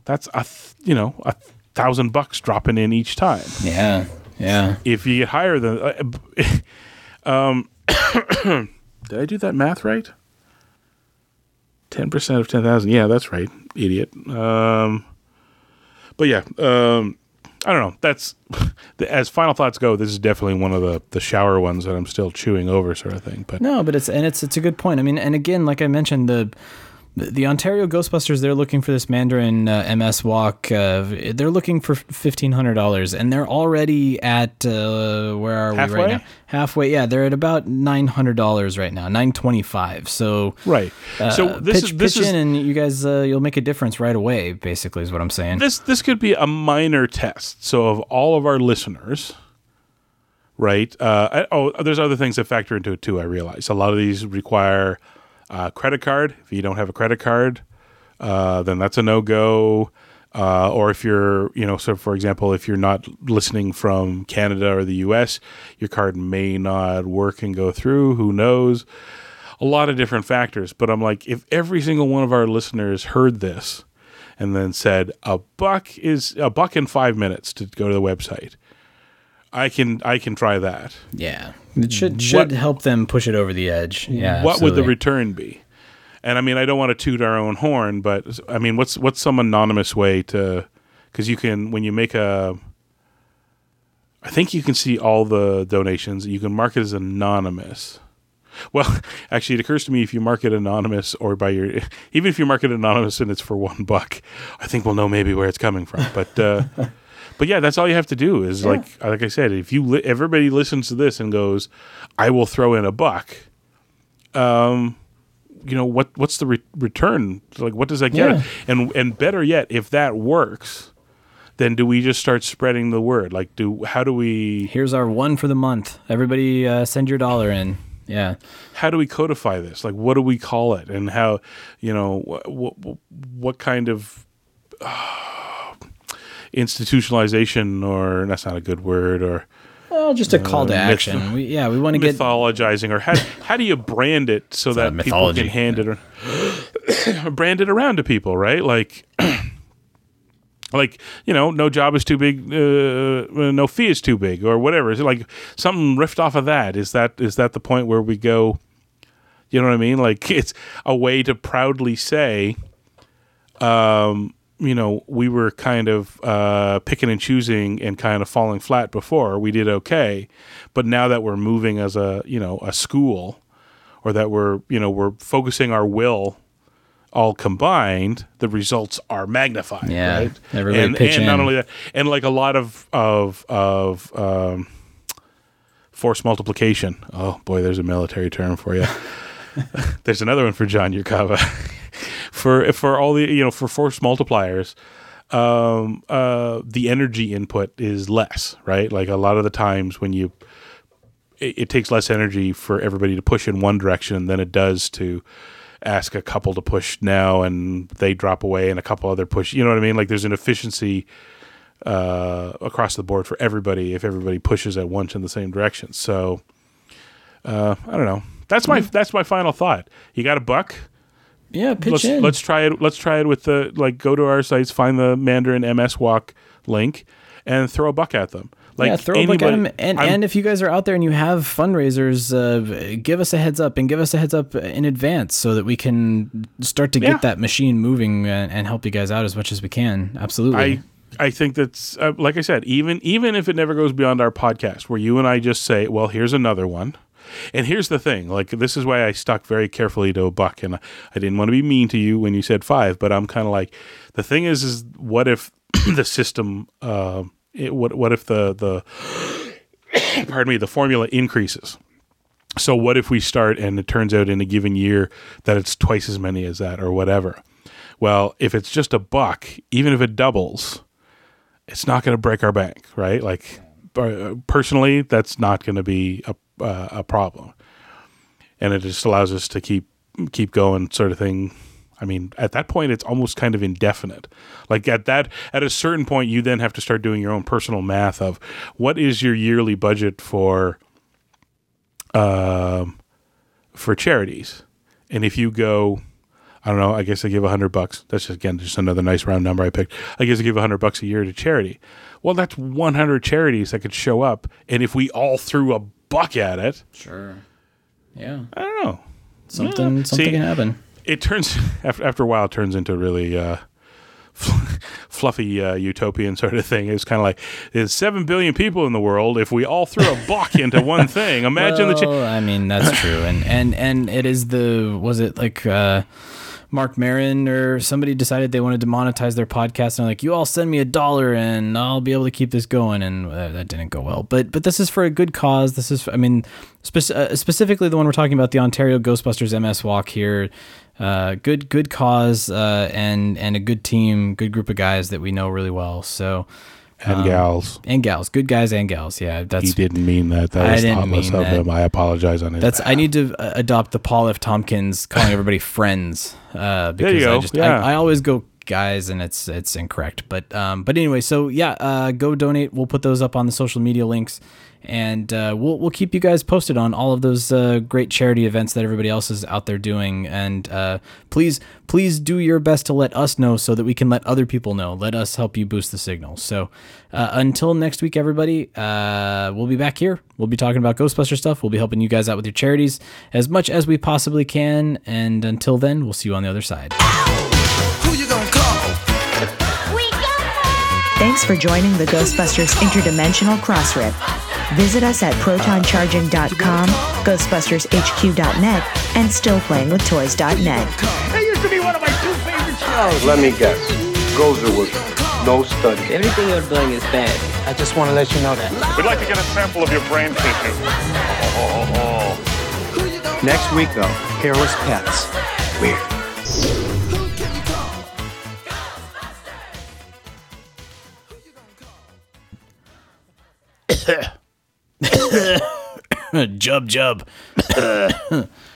that's a, th- you know, a thousand bucks dropping in each time. Yeah. Yeah. If you get higher than, uh, um, did I do that math right? Ten percent of ten thousand. Yeah, that's right, idiot. Um, but yeah, um, I don't know. That's as final thoughts go. This is definitely one of the the shower ones that I'm still chewing over, sort of thing. But No, but it's and it's it's a good point. I mean, and again, like I mentioned, the the, Ontario Ghostbusters they're looking for this Mandarin uh, MS walk. Uh, they're looking for fifteen hundred dollars, and they're already at uh, where are we right now? Halfway. Yeah, they're at about nine hundred dollars right now, nine twenty five. So Right. uh, So this pitch, is- this pitch is- in, and you guys uh, you'll make a difference right away. Basically, is what I'm saying. this this could be a minor test. So of all of our listeners, right? Uh, I- oh, there's other things that factor into it too. I realize a lot of these require a credit card. If you don't have a credit card, uh, then that's a no go. Uh, or if you're, you know, so for example, if you're not listening from Canada or the U.S., your card may not work and go through. Who knows? A lot of different factors. But I'm like, if every single one of our listeners heard this and then said a buck is a buck in five minutes to go to the website, I can I can try that. Yeah, it should should help them push it over the edge. Yeah, what would the return be? And I mean, I don't want to toot our own horn, but I mean, what's what's some anonymous way to? Because you can when you make a, I think you can see all the donations. You can mark it as anonymous. Well, actually, it occurs to me if you mark it anonymous or by your, even if you mark it anonymous and it's for one buck, I think we'll know maybe where it's coming from. But, uh, but yeah, that's all you have to do is like, like I said, if you li- everybody listens to this and goes, I will throw in a buck. Um, you know what? What's the re- return? Like, what does that get? Yeah. And and better yet, if that works, then do we just start spreading the word? Like, do how do we? Here's our one for the month. Everybody, uh, send your dollar in. Yeah. how do we codify this? Like, what do we call it? And how, you know, what what, what kind of uh, institutionalization, or that's not a good word, or Well, just a call to myth- action. We, yeah, we want to get mythologizing, or how how do you brand it so that people mythology, can hand it or brand it around to people, right? Like. Like you know, no job is too big, uh, no fee is too big, or whatever. Is it like something riffed off of that? Is that is that the point where we go? You know what I mean? Like it's a way to proudly say, um, you know, we were kind of uh, picking and choosing and kind of falling flat before. We did okay, but now that we're moving as a you know a school, or that we're you know we're focusing our will all combined, the results are magnified. Yeah, right? everybody and, and not only that, and like a lot of of of um, force multiplication. Oh boy, there's a military term for you. there's another one for John Yurkava. for for all the you know for force multipliers, um, uh, the energy input is less, right? Like a lot of the times when you it, it takes less energy for everybody to push in one direction than it does to ask a couple to push now and they drop away and a couple other push you know what i mean? Like there's an efficiency uh, across the board for everybody if everybody pushes at once in the same direction. So uh, i don't know. That's my that's my final thought. You got a buck Yeah, pitch let's, in. let's try it let's try it with the like go to our sites find the mandarin ms walk link and throw a buck at them like yeah, throw a buck at them. And, I'm- and if you guys are out there and you have fundraisers, uh, give us a heads up and give us a heads up in advance so that we can start to get Yeah. that machine moving and, and help you guys out as much as we can. Absolutely. I I think that's uh, like I said, even even if it never goes beyond our podcast, where you and I just say, "Well, here's another one," and here's the thing: like this is why I stuck very carefully to a buck, and I didn't want to be mean to you when you said five, but I'm kind of like, the thing is, is what if the system, uh, it, what what if the the pardon me, the formula increases. So what if we start and it turns out in a given year that it's twice as many as that or whatever? Well, if it's just a buck, even if it doubles, it's not going to break our bank, right? Like uh, personally, that's not going to be a uh, a problem, and it just allows us to keep keep going, sort of thing. I mean, at that point, it's almost kind of indefinite. Like at that, at a certain point, you then have to start doing your own personal math of what is your yearly budget for, um, for charities, and if you go, I don't know, I guess I give a hundred bucks. That's just again just another nice round number I picked. I guess I give a hundred bucks a year to charity. Well, that's one hundred charities that could show up, and if we all threw a buck at it, sure, yeah, I don't know, Something- Yeah. something can happen. It turns after after a while, it turns into really. Uh, fluffy uh, utopian sort of thing. It's kind of like there's seven billion people in the world. If we all threw a buck into one thing, imagine the. Ch- I mean, that's true, and and and it is the was it like uh, Marc Maron or somebody decided they wanted to monetize their podcast, and they're like, you all send me a dollar, and I'll be able to keep this going, and uh, that didn't go well. But but this is for a good cause. This is, I mean, spec- uh, specifically the one we're talking about, the Ontario Ghostbusters MS Walk here. Uh, good good cause, uh, and and a good team, good group of guys that we know really well. So. And gals. and gals, good guys and gals. Yeah, that's he didn't mean that. That I was thoughtless of that. him. I apologize on his. That's I need to uh, adopt the Paul F. Tompkins calling everybody friends. Uh, because you I just yeah. I, I always go guys and it's it's incorrect. But um but anyway, so yeah, uh, go donate. We'll put those up on the social media links, and uh, we'll we'll keep you guys posted on all of those uh, great charity events that everybody else is out there doing. And uh, please please do your best to let us know so that we can let other people know. Let us help you boost the signal. So uh, until next week, everybody, uh, we'll be back here. We'll be talking about Ghostbuster stuff. We'll be helping you guys out with your charities as much as we possibly can. And until then, we'll see you on the other side. Thanks for joining the Ghostbusters Interdimensional Cross Crossrip. Visit us at protoncharging.com, ghostbustershq.net, and stillplayingwithtoys.net. That used to be one of my two favorite shows. Let me guess. Gozer was no study. Everything you're doing is bad. I just want to let you know that. We'd like to get a sample of your brain tissue. Oh. Next week, though, hairless pets. Weird. jub jub.